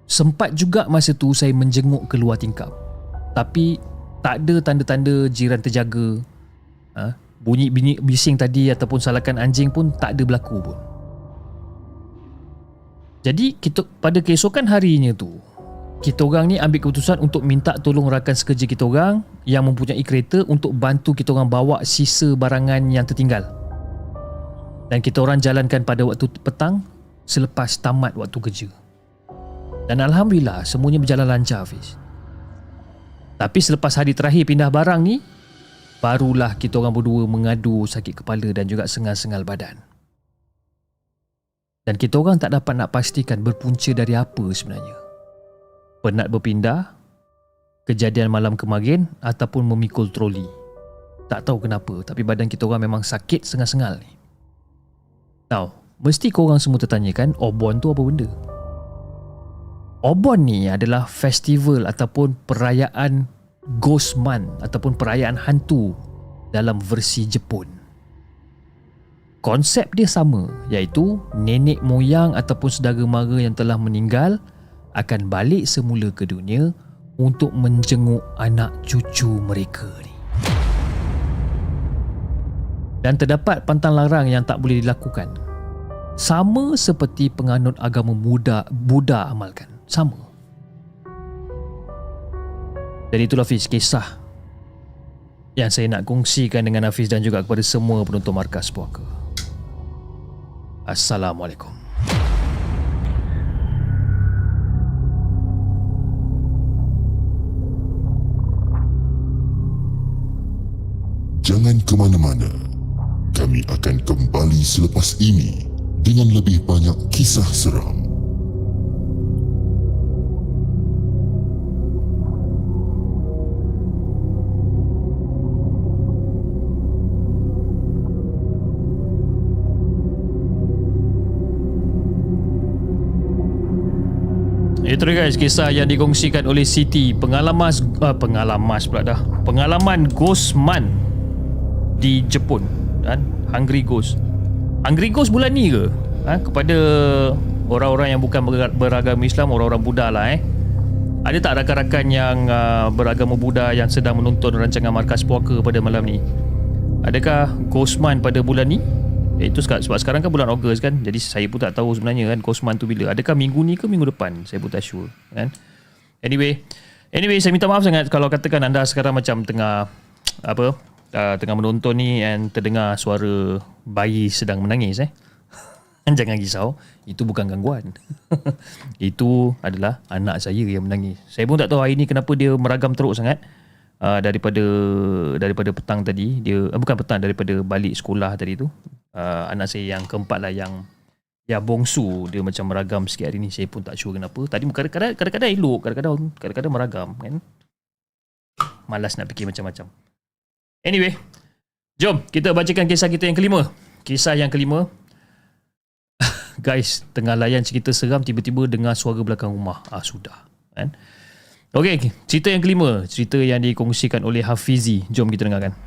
Sempat juga masa tu saya menjenguk keluar tingkap. Tapi tak ada tanda-tanda jiran terjaga. Ha? Bunyi-bunyi bising tadi ataupun salakan anjing pun tak ada berlaku pun. Jadi kita pada keesokan harinya tu kita orang ni ambil keputusan untuk minta tolong rakan sekerja kita orang yang mempunyai kereta untuk bantu kita orang bawa sisa barangan yang tertinggal. Dan kita orang jalankan pada waktu petang selepas tamat waktu kerja. Dan Alhamdulillah semuanya berjalan lancar Hafiz. Tapi selepas hari terakhir pindah barang ni barulah kita orang berdua mengadu sakit kepala dan juga sengal-sengal badan. Dan kita orang tak dapat nak pastikan berpunca dari apa sebenarnya penat berpindah, kejadian malam kemarin ataupun memikul troli. Tak tahu kenapa tapi badan kita orang memang sakit sengal-sengal ni. Now, mesti korang semua tertanyakan Obon tu apa benda? Obon ni adalah festival ataupun perayaan Ghost Month ataupun perayaan hantu dalam versi Jepun. Konsep dia sama iaitu nenek moyang ataupun saudara mara yang telah meninggal akan balik semula ke dunia untuk menjenguk anak cucu mereka ni. Dan terdapat pantang larang yang tak boleh dilakukan. Sama seperti penganut agama Buddha, Buddha amalkan. Sama. Dan itulah Hafiz kisah yang saya nak kongsikan dengan Hafiz dan juga kepada semua penonton markas puaka. Assalamualaikum. Jangan ke mana-mana. Kami akan kembali selepas ini dengan lebih banyak kisah seram. Itu dia guys kisah yang dikongsikan oleh Siti pengalaman uh, pengalaman pula dah pengalaman Ghostman di Jepun kan? Hungry Ghost. Hungry Ghost bulan ni ke? Ha? kepada orang-orang yang bukan ber- beragama Islam orang-orang Buddha lah eh. Ada tak rakan-rakan yang uh, beragama Buddha yang sedang menonton rancangan Markas Puaka pada malam ni? Adakah Ghostman pada bulan ni? Iaitu sebab sekarang kan bulan Ogos kan? Jadi saya pun tak tahu sebenarnya kan Ghostman tu bila. Adakah minggu ni ke minggu depan? Saya pun tak sure kan? Anyway Anyway saya minta maaf sangat Kalau katakan anda sekarang macam tengah Apa uh, Tengah menonton ni And terdengar suara Bayi sedang menangis eh? Jangan risau Itu bukan gangguan. Itu adalah Anak saya yang menangis. Saya pun tak tahu hari ni Kenapa dia meragam teruk sangat. Uh, Daripada Daripada petang tadi Dia uh, Bukan petang Daripada balik sekolah tadi tu uh, anak saya yang keempat lah yang yang bongsu dia macam meragam sikit hari ni. Saya pun tak sure kenapa. Tadi kadang-kadang kadang-kadang elok kadang-kadang kadang-kadang meragam kan? Malas nak fikir macam-macam anyway jom kita bacakan kisah kita yang kelima. Kisah yang kelima. Guys tengah layan cerita seram tiba-tiba dengar suara belakang rumah. Ah sudah kan? Okey, cerita yang kelima, cerita yang dikongsikan oleh Hafizi. Jom kita dengarkan.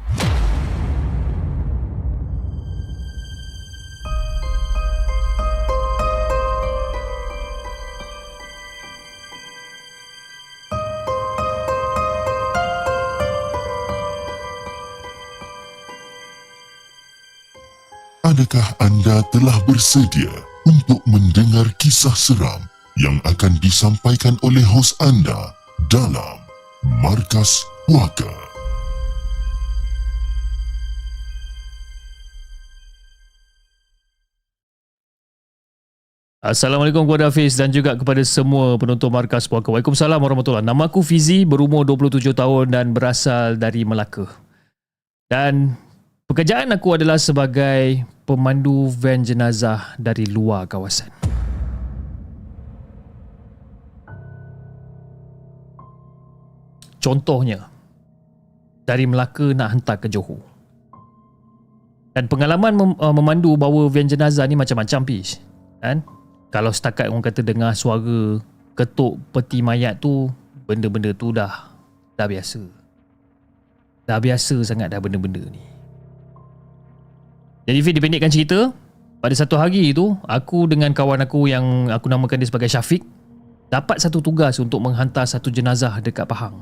Adakah anda telah bersedia untuk mendengar kisah seram yang akan disampaikan oleh hos anda dalam Markas Puaka? Assalamualaikum kepada Hafiz dan juga kepada semua penonton Markas Puaka. Waalaikumsalam warahmatullahi Nama aku Fizi, berumur 27 tahun dan berasal dari Melaka. Dan pekerjaan aku adalah sebagai pemandu van jenazah dari luar kawasan. Contohnya, dari Melaka nak hantar ke Johor. Dan pengalaman uh, memandu bawa van jenazah ni macam-macam pis. Kan? Kalau setakat orang kata dengar suara ketuk peti mayat tu, benda-benda tu dah dah biasa. Dah biasa sangat dah benda-benda ni. Jadi Fit dipendekkan cerita, pada satu hari tu, aku dengan kawan aku yang aku namakan dia sebagai Syafiq, dapat satu tugas untuk menghantar satu jenazah dekat Pahang.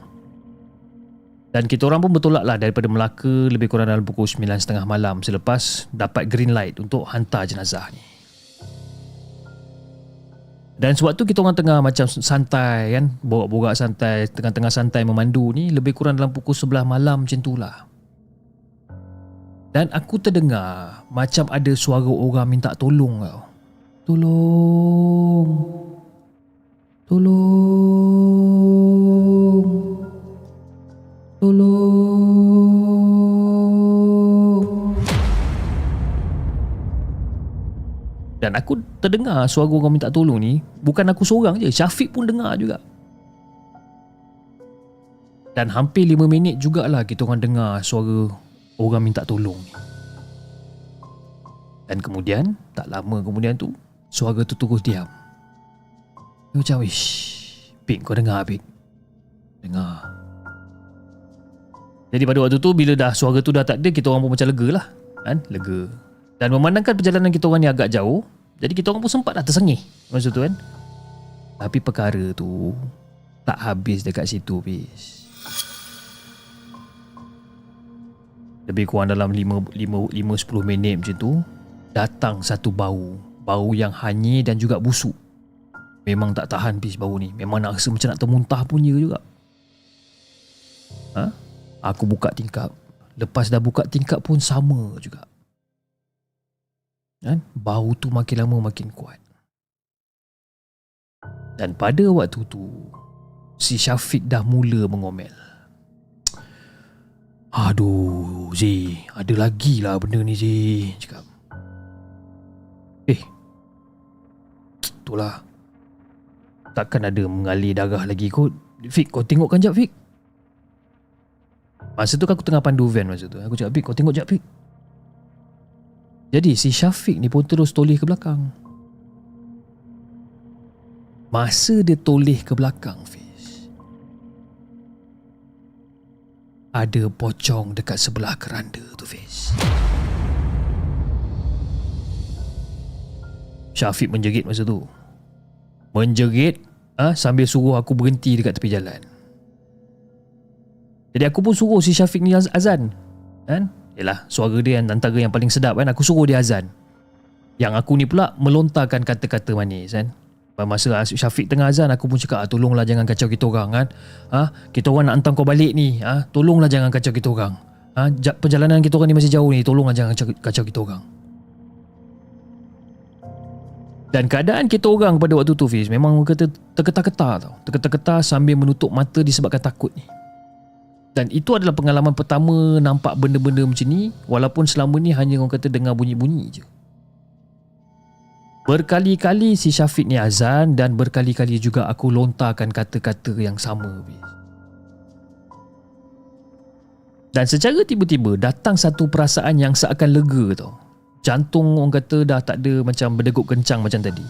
Dan kita orang pun bertolak lah daripada Melaka lebih kurang dalam pukul 9.30 malam selepas dapat green light untuk hantar jenazah ni. Dan sebab tu kita orang tengah macam santai kan, borak-borak santai, tengah-tengah santai memandu ni lebih kurang dalam pukul 11 malam macam tu lah. Dan aku terdengar macam ada suara orang minta tolong tau. Tolong. Tolong. Tolong. Dan aku terdengar suara orang minta tolong ni Bukan aku seorang je Syafiq pun dengar juga Dan hampir 5 minit jugalah Kita orang dengar suara Orang minta tolong. Ni Dan kemudian Tak lama kemudian tu Suara tu terus diam. Dia Macam Ish Pik kau dengar Pik Dengar. Jadi pada waktu tu Bila dah suara tu dah tak ada Kita orang pun macam lega lah Kan? Lega. Dan memandangkan perjalanan kita orang ni agak jauh Jadi kita orang pun sempat dah tersengih Masa tu kan? Tapi perkara tu Tak habis dekat situ bis Lebih kurang dalam 5-10 minit macam tu Datang satu bau Bau yang hanyir dan juga busuk Memang tak tahan bis bau ni Memang nak rasa macam nak termuntah punya juga ha? Aku buka tingkap Lepas dah buka tingkap pun sama juga kan? Bau tu makin lama makin kuat. Dan pada waktu tu, si Syafiq dah mula mengomel. Aduh, Zee, ada lagi lah benda ni Zee, cakap. Eh, itulah. Takkan ada mengalir darah lagi kot. Fik, kau tengokkan jap Fik. Masa tu aku tengah pandu van masa tu. Aku cakap, Fik, kau tengok jap Fik. Jadi si Syafiq ni pun terus toleh ke belakang. Masa dia toleh ke belakang Fiz. Ada pocong dekat sebelah keranda tu Fiz. Syafiq menjerit masa tu. Menjerit ah ha, sambil suruh aku berhenti dekat tepi jalan. Jadi aku pun suruh si Syafiq ni azan. Kan? Yalah, suara dia yang antara yang paling sedap kan. Aku suruh dia azan. Yang aku ni pula melontarkan kata-kata manis kan. Masa Syafiq tengah azan, aku pun cakap, ah, tolonglah jangan kacau kita orang kan. Ha? Kita orang nak hantar kau balik ni. Ha? Tolonglah jangan kacau kita orang. Ha? Perjalanan kita orang ni masih jauh ni. Tolonglah jangan kacau, kacau kita orang. Dan keadaan kita orang pada waktu tu Fiz Memang kata terketar-ketar tau Terketar-ketar sambil menutup mata disebabkan takut ni dan itu adalah pengalaman pertama nampak benda-benda macam ni walaupun selama ni hanya orang kata dengar bunyi-bunyi je. Berkali-kali si Syafiq ni azan dan berkali-kali juga aku lontarkan kata-kata yang sama. Dan secara tiba-tiba datang satu perasaan yang seakan lega tau. Jantung orang kata dah tak ada macam berdegup kencang macam tadi.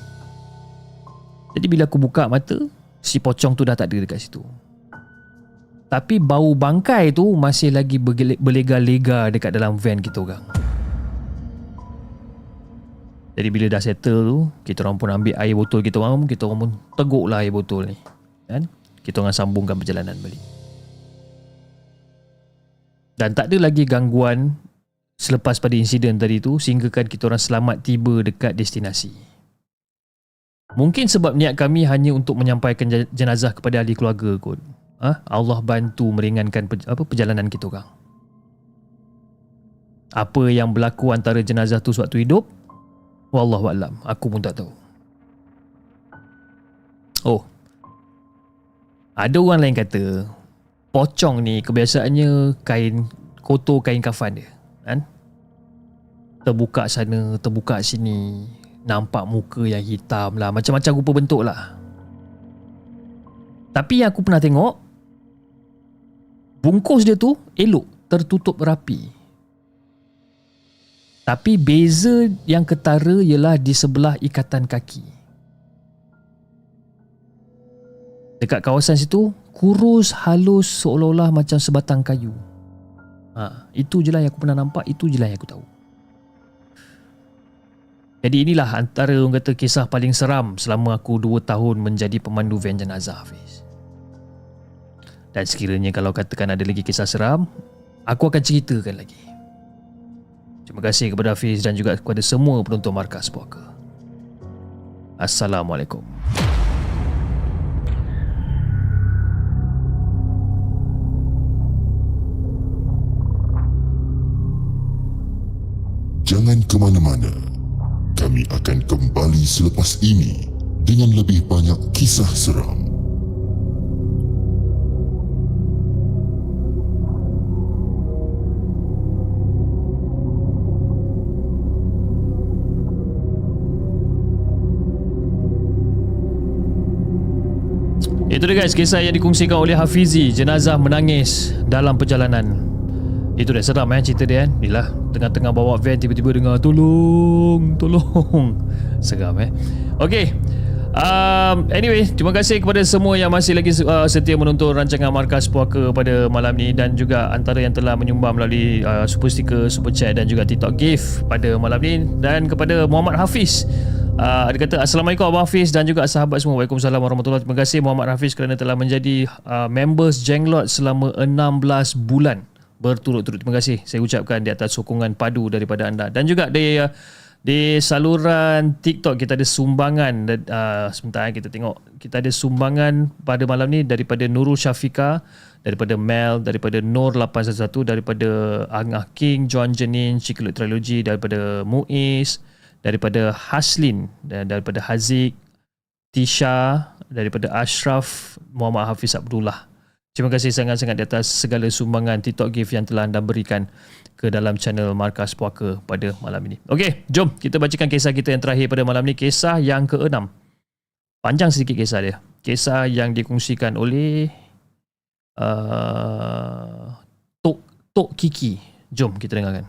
Jadi bila aku buka mata, si pocong tu dah tak ada dekat situ. Tapi bau bangkai tu masih lagi berlega-lega dekat dalam van kita orang. Jadi bila dah settle tu, kita orang pun ambil air botol kita orang, kita orang pun teguklah air botol ni. Kan? Kita orang sambungkan perjalanan balik. Dan tak ada lagi gangguan selepas pada insiden tadi tu sehinggakan kita orang selamat tiba dekat destinasi. Mungkin sebab niat kami hanya untuk menyampaikan jenazah kepada ahli keluarga kot ha? Allah bantu meringankan pe, apa perjalanan kita orang. Apa yang berlaku antara jenazah tu sewaktu hidup? Wallahu alam, aku pun tak tahu. Oh. Ada orang lain kata pocong ni kebiasaannya kain kotor kain kafan dia. Kan? Terbuka sana, terbuka sini. Nampak muka yang hitam lah. Macam-macam rupa bentuk lah. Tapi yang aku pernah tengok bungkus dia tu elok, tertutup rapi. Tapi beza yang ketara ialah di sebelah ikatan kaki. Dekat kawasan situ, kurus halus seolah-olah macam sebatang kayu. Ha, itu je lah yang aku pernah nampak, itu je lah yang aku tahu. Jadi inilah antara orang kata kisah paling seram selama aku 2 tahun menjadi pemandu van jenazah Hafiz. Dan sekiranya kalau katakan ada lagi kisah seram, aku akan ceritakan lagi. Terima kasih kepada Hafiz dan juga kepada semua penonton Markas Puaka. Assalamualaikum. Jangan ke mana-mana. Kami akan kembali selepas ini dengan lebih banyak kisah seram. Itu dia guys kisah yang dikongsikan oleh Hafizi Jenazah menangis dalam perjalanan. Itu dia seram eh cerita dia kan Inilah tengah-tengah bawa van tiba-tiba dengar Tolong Tolong. Seram eh? Okay Um, anyway, terima kasih kepada semua yang masih lagi uh, setia menonton rancangan Markas Puaka pada malam ni dan juga antara yang telah menyumbang melalui uh, super sticker, super chat dan juga TikTok gift pada malam ni. Dan kepada Muhammad Hafiz Uh, dia kata Assalamualaikum Abang Hafiz dan juga sahabat semua Waalaikumsalam warahmatullahi Terima kasih Muhammad Hafiz kerana telah menjadi uh, members Jenglot selama 16 bulan berturut-turut. Terima kasih saya ucapkan di atas sokongan padu daripada anda. Dan juga di uh, di saluran TikTok kita ada sumbangan uh, sebentar eh, kita tengok kita ada sumbangan pada malam ni daripada Nurul Syafika daripada Mel daripada Nur 811 daripada Angah King John Jenin Cikuluk Trilogy daripada Muiz daripada Haslin dan daripada Haziq Tisha daripada Ashraf Muhammad Hafiz Abdullah Terima kasih sangat-sangat di atas segala sumbangan TikTok gift yang telah anda berikan ke dalam channel Markas Puaka pada malam ini. Okey, jom kita bacakan kisah kita yang terakhir pada malam ini. Kisah yang keenam. Panjang sedikit kisah dia. Kisah yang dikongsikan oleh uh, Tok Tok Kiki. Jom kita dengarkan.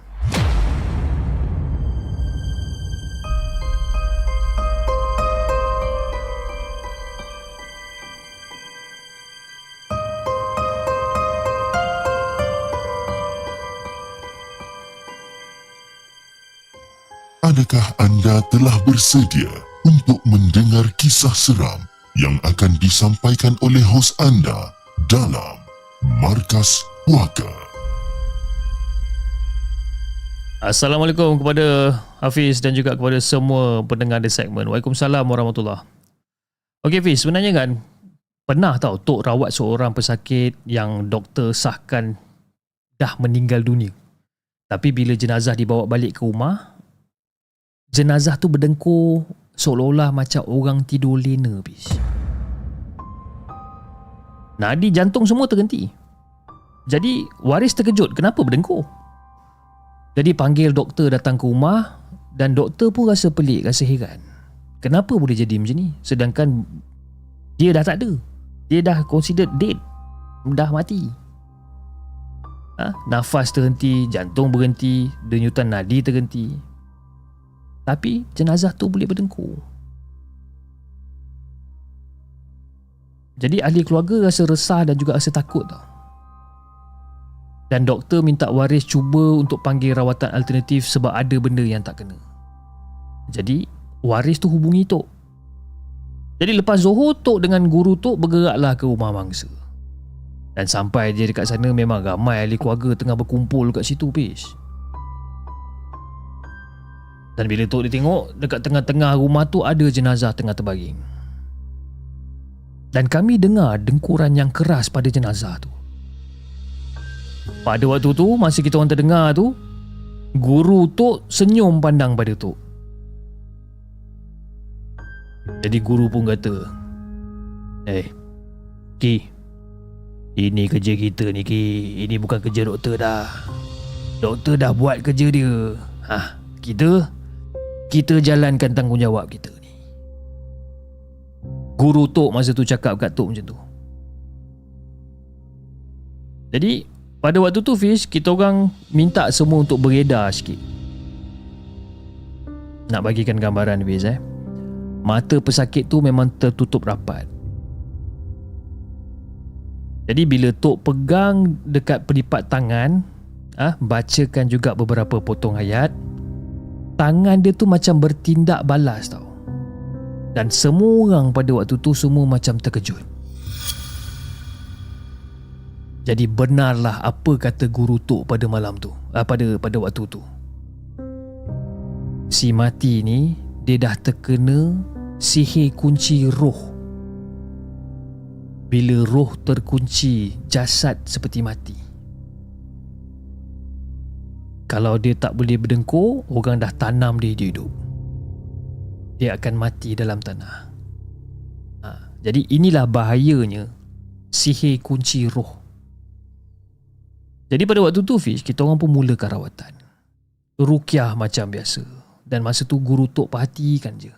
Adakah anda telah bersedia untuk mendengar kisah seram yang akan disampaikan oleh hos anda dalam Markas Puaka? Assalamualaikum kepada Hafiz dan juga kepada semua pendengar di segmen. Waalaikumsalam warahmatullahi Okey Hafiz, sebenarnya kan pernah tahu Tok rawat seorang pesakit yang doktor sahkan dah meninggal dunia. Tapi bila jenazah dibawa balik ke rumah, jenazah tu berdengkur seolah-olah macam orang tidur lena bis. Nadi jantung semua terhenti. Jadi waris terkejut kenapa berdengkur? Jadi panggil doktor datang ke rumah dan doktor pun rasa pelik, rasa heran. Kenapa boleh jadi macam ni? Sedangkan dia dah tak ada. Dia dah considered dead. Dah mati. Ha? Nafas terhenti, jantung berhenti, denyutan nadi terhenti. Tapi jenazah tu boleh berdengkur. Jadi ahli keluarga rasa resah dan juga rasa takut tau dan doktor minta waris cuba untuk panggil rawatan alternatif sebab ada benda yang tak kena. Jadi, waris tu hubungi Tok. Jadi lepas Zohor, Tok dengan guru Tok bergeraklah ke rumah mangsa. Dan sampai dia dekat sana memang ramai ahli keluarga tengah berkumpul kat situ, Pish. Dan bila Tok dia tengok, dekat tengah-tengah rumah tu ada jenazah tengah terbaring. Dan kami dengar dengkuran yang keras pada jenazah tu. Pada waktu tu Masa kita orang terdengar tu Guru tu senyum pandang pada tu Jadi guru pun kata Eh, Ki. Ini kerja kita ni Ki. Ini bukan kerja doktor dah. Doktor dah buat kerja dia. Ha, kita kita jalankan tanggungjawab kita ni. Guru Tok masa tu cakap kat Tok macam tu. Jadi pada waktu tu Fish kita orang minta semua untuk beredar sikit. Nak bagikan gambaran Fish eh. Mata pesakit tu memang tertutup rapat. Jadi bila Tok pegang dekat pelipat tangan, ah bacakan juga beberapa potong ayat, tangan dia tu macam bertindak balas tau. Dan semua orang pada waktu tu semua macam terkejut. Jadi benarlah apa kata guru Tok pada malam tu, ah, pada pada waktu tu. Si mati ni dia dah terkena sihir kunci roh. Bila roh terkunci, jasad seperti mati. Kalau dia tak boleh berdengkur, orang dah tanam dia dia hidup. Dia akan mati dalam tanah. Ha, jadi inilah bahayanya sihir kunci roh. Jadi pada waktu tu Fish, kita orang pun mulakan rawatan. Rukyah macam biasa. Dan masa tu guru tok perhatikan je.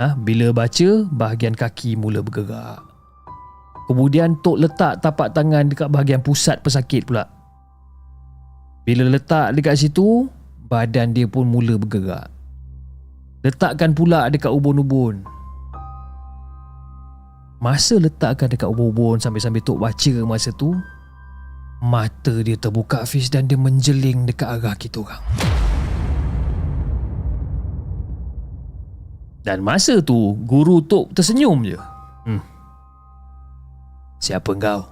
Ha, bila baca, bahagian kaki mula bergerak. Kemudian tok letak tapak tangan dekat bahagian pusat pesakit pula. Bila letak dekat situ, badan dia pun mula bergerak. Letakkan pula dekat ubun-ubun. Masa letakkan dekat ubun-ubun sambil-sambil tok baca masa tu, mata dia terbuka Fiz dan dia menjeling dekat arah kita orang. Dan masa tu, guru tok tersenyum je. Hmm. Siapa kau?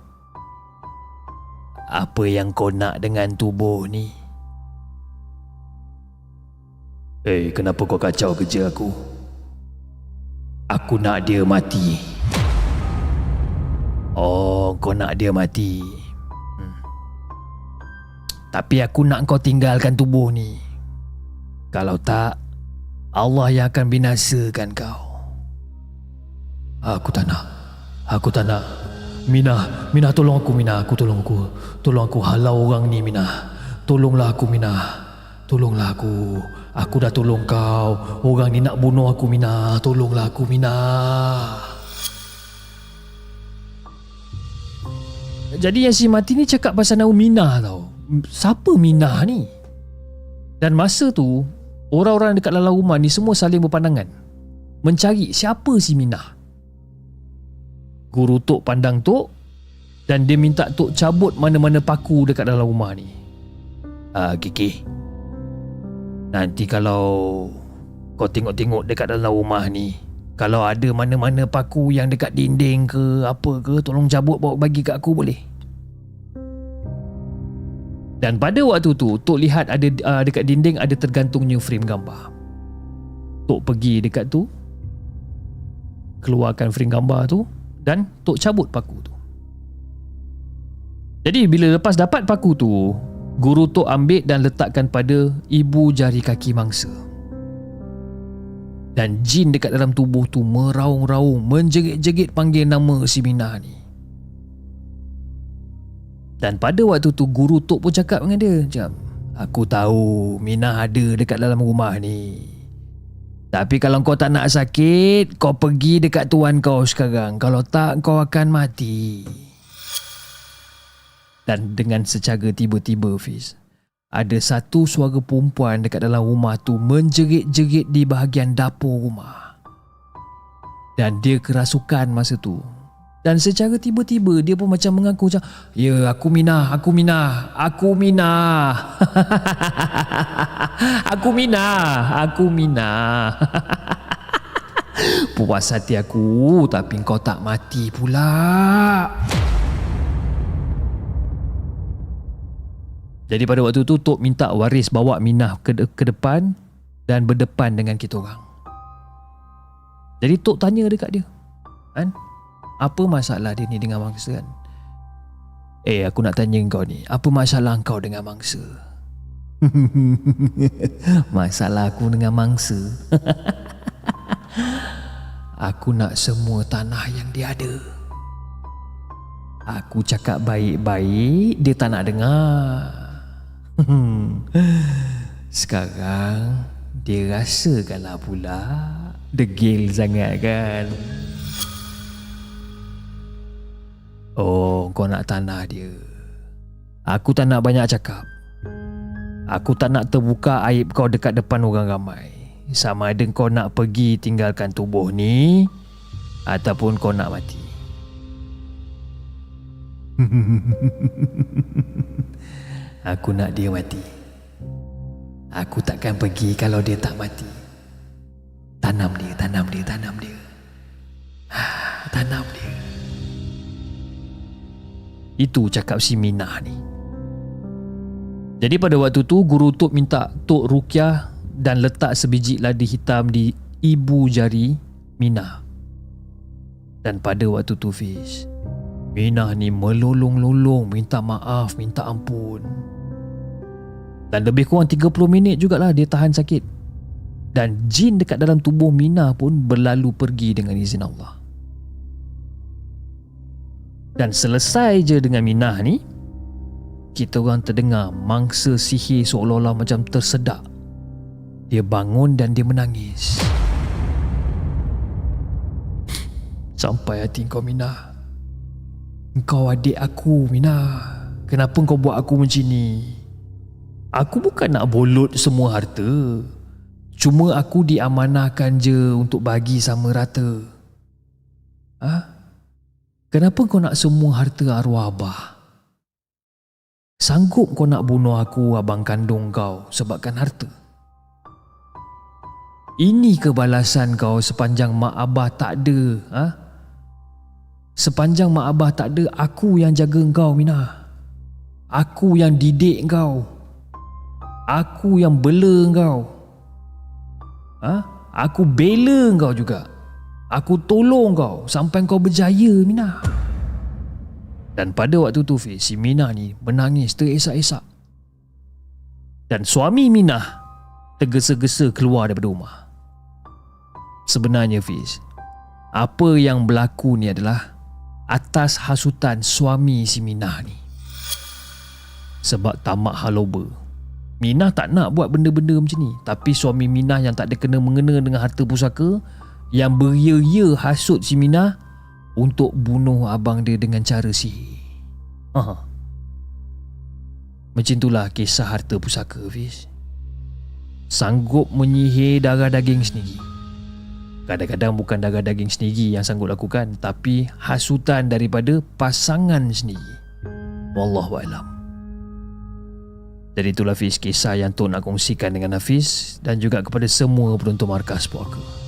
Apa yang kau nak dengan tubuh ni? Eh, kenapa kau kacau kerja aku? Aku nak dia mati. Oh, kau nak dia mati. Hmm. Tapi aku nak kau tinggalkan tubuh ni. Kalau tak, Allah yang akan binasakan kau. Aku tak nak. Aku tak nak. Mina, Mina tolong aku Mina, aku tolong aku. Tolong aku halau orang ni Mina. Tolonglah aku Mina. Tolonglah aku. Aku dah tolong kau. Orang ni nak bunuh aku Mina. Tolonglah aku Mina. Jadi yang si mati ni cakap pasal nama Mina tau. Siapa Mina ni? Dan masa tu, orang-orang dekat dalam rumah ni semua saling berpandangan. Mencari siapa si Minah. Guru Tok pandang Tok dan dia minta Tok cabut mana-mana paku dekat dalam rumah ni. Ah, Kiki. Nanti kalau kau tengok-tengok dekat dalam rumah ni, kalau ada mana-mana paku yang dekat dinding ke apa ke, tolong cabut bawa bagi kat aku boleh? Dan pada waktu tu, Tok lihat ada uh, dekat dinding ada tergantungnya frame gambar. Tok pergi dekat tu, keluarkan frame gambar tu dan Tok cabut paku tu. Jadi bila lepas dapat paku tu, guru Tok ambil dan letakkan pada ibu jari kaki mangsa. Dan jin dekat dalam tubuh tu meraung-raung, menjerit-jerit panggil nama si Minah ni. Dan pada waktu tu guru Tok pun cakap dengan dia Macam Aku tahu Minah ada dekat dalam rumah ni Tapi kalau kau tak nak sakit Kau pergi dekat tuan kau sekarang. Kalau tak kau akan mati. Dan dengan secara tiba-tiba Fiz Ada satu suara perempuan dekat dalam rumah tu Menjerit-jerit di bahagian dapur rumah. Dan dia kerasukan masa tu dan secara tiba-tiba dia pun macam mengaku macam Ya aku Mina, aku Mina, aku Mina Aku Mina, aku Mina Puas hati aku tapi kau tak mati pula Jadi pada waktu tu Tok minta waris bawa Minah ke, ke depan dan berdepan dengan kita orang. Jadi Tok tanya dekat dia. Kan? Apa masalah dia ni dengan mangsa kan? Eh, aku nak tanya kau ni. Apa masalah kau dengan mangsa? masalah aku dengan mangsa? Aku nak semua tanah yang dia ada. Aku cakap baik-baik, dia tak nak dengar. Sekarang, dia rasakanlah pula degil sangat kan. Oh, kau nak tanah dia. Aku tak nak banyak cakap. Aku tak nak terbuka aib kau dekat depan orang ramai. Sama ada kau nak pergi tinggalkan tubuh ni ataupun kau nak mati. Aku nak dia mati. Aku takkan pergi kalau dia tak mati. Tanam dia, tanam dia, tanam dia. Ah, Tanam dia. Itu cakap si Minah ni. Jadi pada waktu tu guru Tok minta Tok Rukyah dan letak sebiji ladi hitam di ibu jari Minah. Dan pada waktu tu Fiz, Minah ni melolong-lolong minta maaf, minta ampun. Dan lebih kurang 30 minit jugalah dia tahan sakit. Dan jin dekat dalam tubuh Minah pun berlalu pergi dengan izin Allah. Dan selesai je dengan Minah ni, kita orang terdengar mangsa sihir seolah-olah macam tersedak. Dia bangun dan dia menangis. Sampai hati kau Minah. Engkau adik aku Minah. Kenapa kau buat aku macam ni? Aku bukan nak bolot semua harta. Cuma aku diamanahkan je untuk bagi sama rata. Ha? Kenapa kau nak semua harta arwah abah? Sanggup kau nak bunuh aku abang kandung kau sebabkan harta? Ini kebalasan kau sepanjang mak abah tak ada. Ha? Sepanjang mak abah tak ada, aku yang jaga kau Mina. Aku yang didik kau. Aku yang bela kau. Ha? Aku bela kau juga. Aku tolong kau sampai kau berjaya Mina. Dan pada waktu tu Fiz, si Mina ni menangis teresak-esak. Dan suami Mina tergesa-gesa keluar daripada rumah. Sebenarnya Fiz, apa yang berlaku ni adalah atas hasutan suami si Minah ni. Sebab tamak haloba. Minah tak nak buat benda-benda macam ni. Tapi suami Minah yang tak ada kena-mengena dengan harta pusaka yang beria-ia hasut si Minah untuk bunuh abang dia dengan cara sihir. Aha. Macam itulah kisah harta pusaka, Fiz. Sanggup menyihir darah daging sendiri. Kadang-kadang bukan darah daging sendiri yang sanggup lakukan tapi hasutan daripada pasangan sendiri. Wallahualam. Jadi itulah Hafiz kisah yang Tok nak kongsikan dengan Hafiz dan juga kepada semua penonton markas puaka.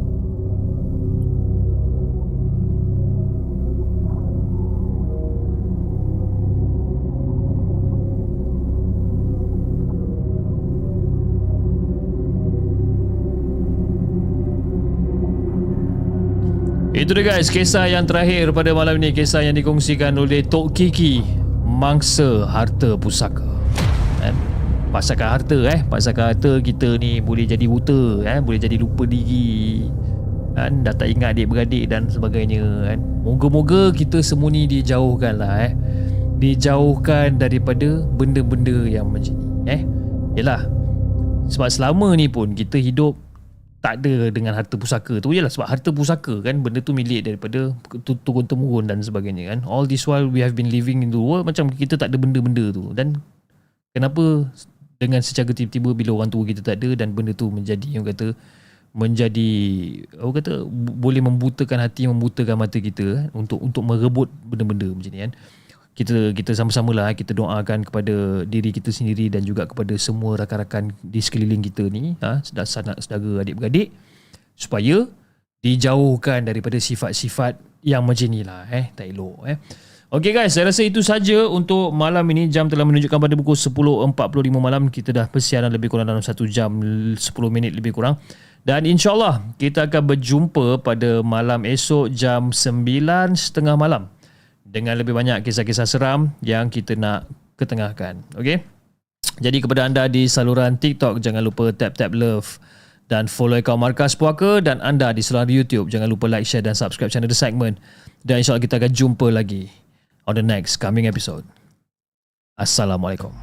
Itu dia guys, kisah yang terakhir pada malam ini Kisah yang dikongsikan oleh Tok Kiki Mangsa Harta Pusaka eh? Pasakan harta eh Pasakan harta kita ni boleh jadi buta eh? Boleh jadi lupa diri kan? Dah tak ingat adik-beradik dan sebagainya kan? Moga-moga kita semua ni dijauhkan lah eh Dijauhkan daripada benda-benda yang macam ni eh Yelah Sebab selama ni pun kita hidup tak ada dengan harta pusaka tu. Jelah sebab harta pusaka kan benda tu milik daripada turun temurun dan sebagainya kan. All this while we have been living in the world macam kita tak ada benda-benda tu. Dan kenapa dengan secara tiba-tiba bila orang tua kita tak ada dan benda tu menjadi yang kata menjadi orang kata boleh membutakan hati membutakan mata kita kan, untuk untuk merebut benda-benda macam ni kan kita kita sama-sama lah kita doakan kepada diri kita sendiri dan juga kepada semua rakan-rakan di sekeliling kita ni ha, sanak saudara adik-beradik supaya dijauhkan daripada sifat-sifat yang macam ni lah eh tak elok eh Okey guys, saya rasa itu saja untuk malam ini. Jam telah menunjukkan pada pukul 10.45 malam. Kita dah persiaran lebih kurang dalam 1 jam 10 minit lebih kurang. Dan insyaAllah kita akan berjumpa pada malam esok jam 9.30 malam. Dengan lebih banyak kisah-kisah seram yang kita nak ketengahkan. Okey? Jadi kepada anda di saluran TikTok, jangan lupa tap-tap love dan follow akaun Markas Puaka dan anda di saluran YouTube, jangan lupa like, share dan subscribe channel The Segment. Dan insyaAllah kita akan jumpa lagi on the next coming episode. Assalamualaikum.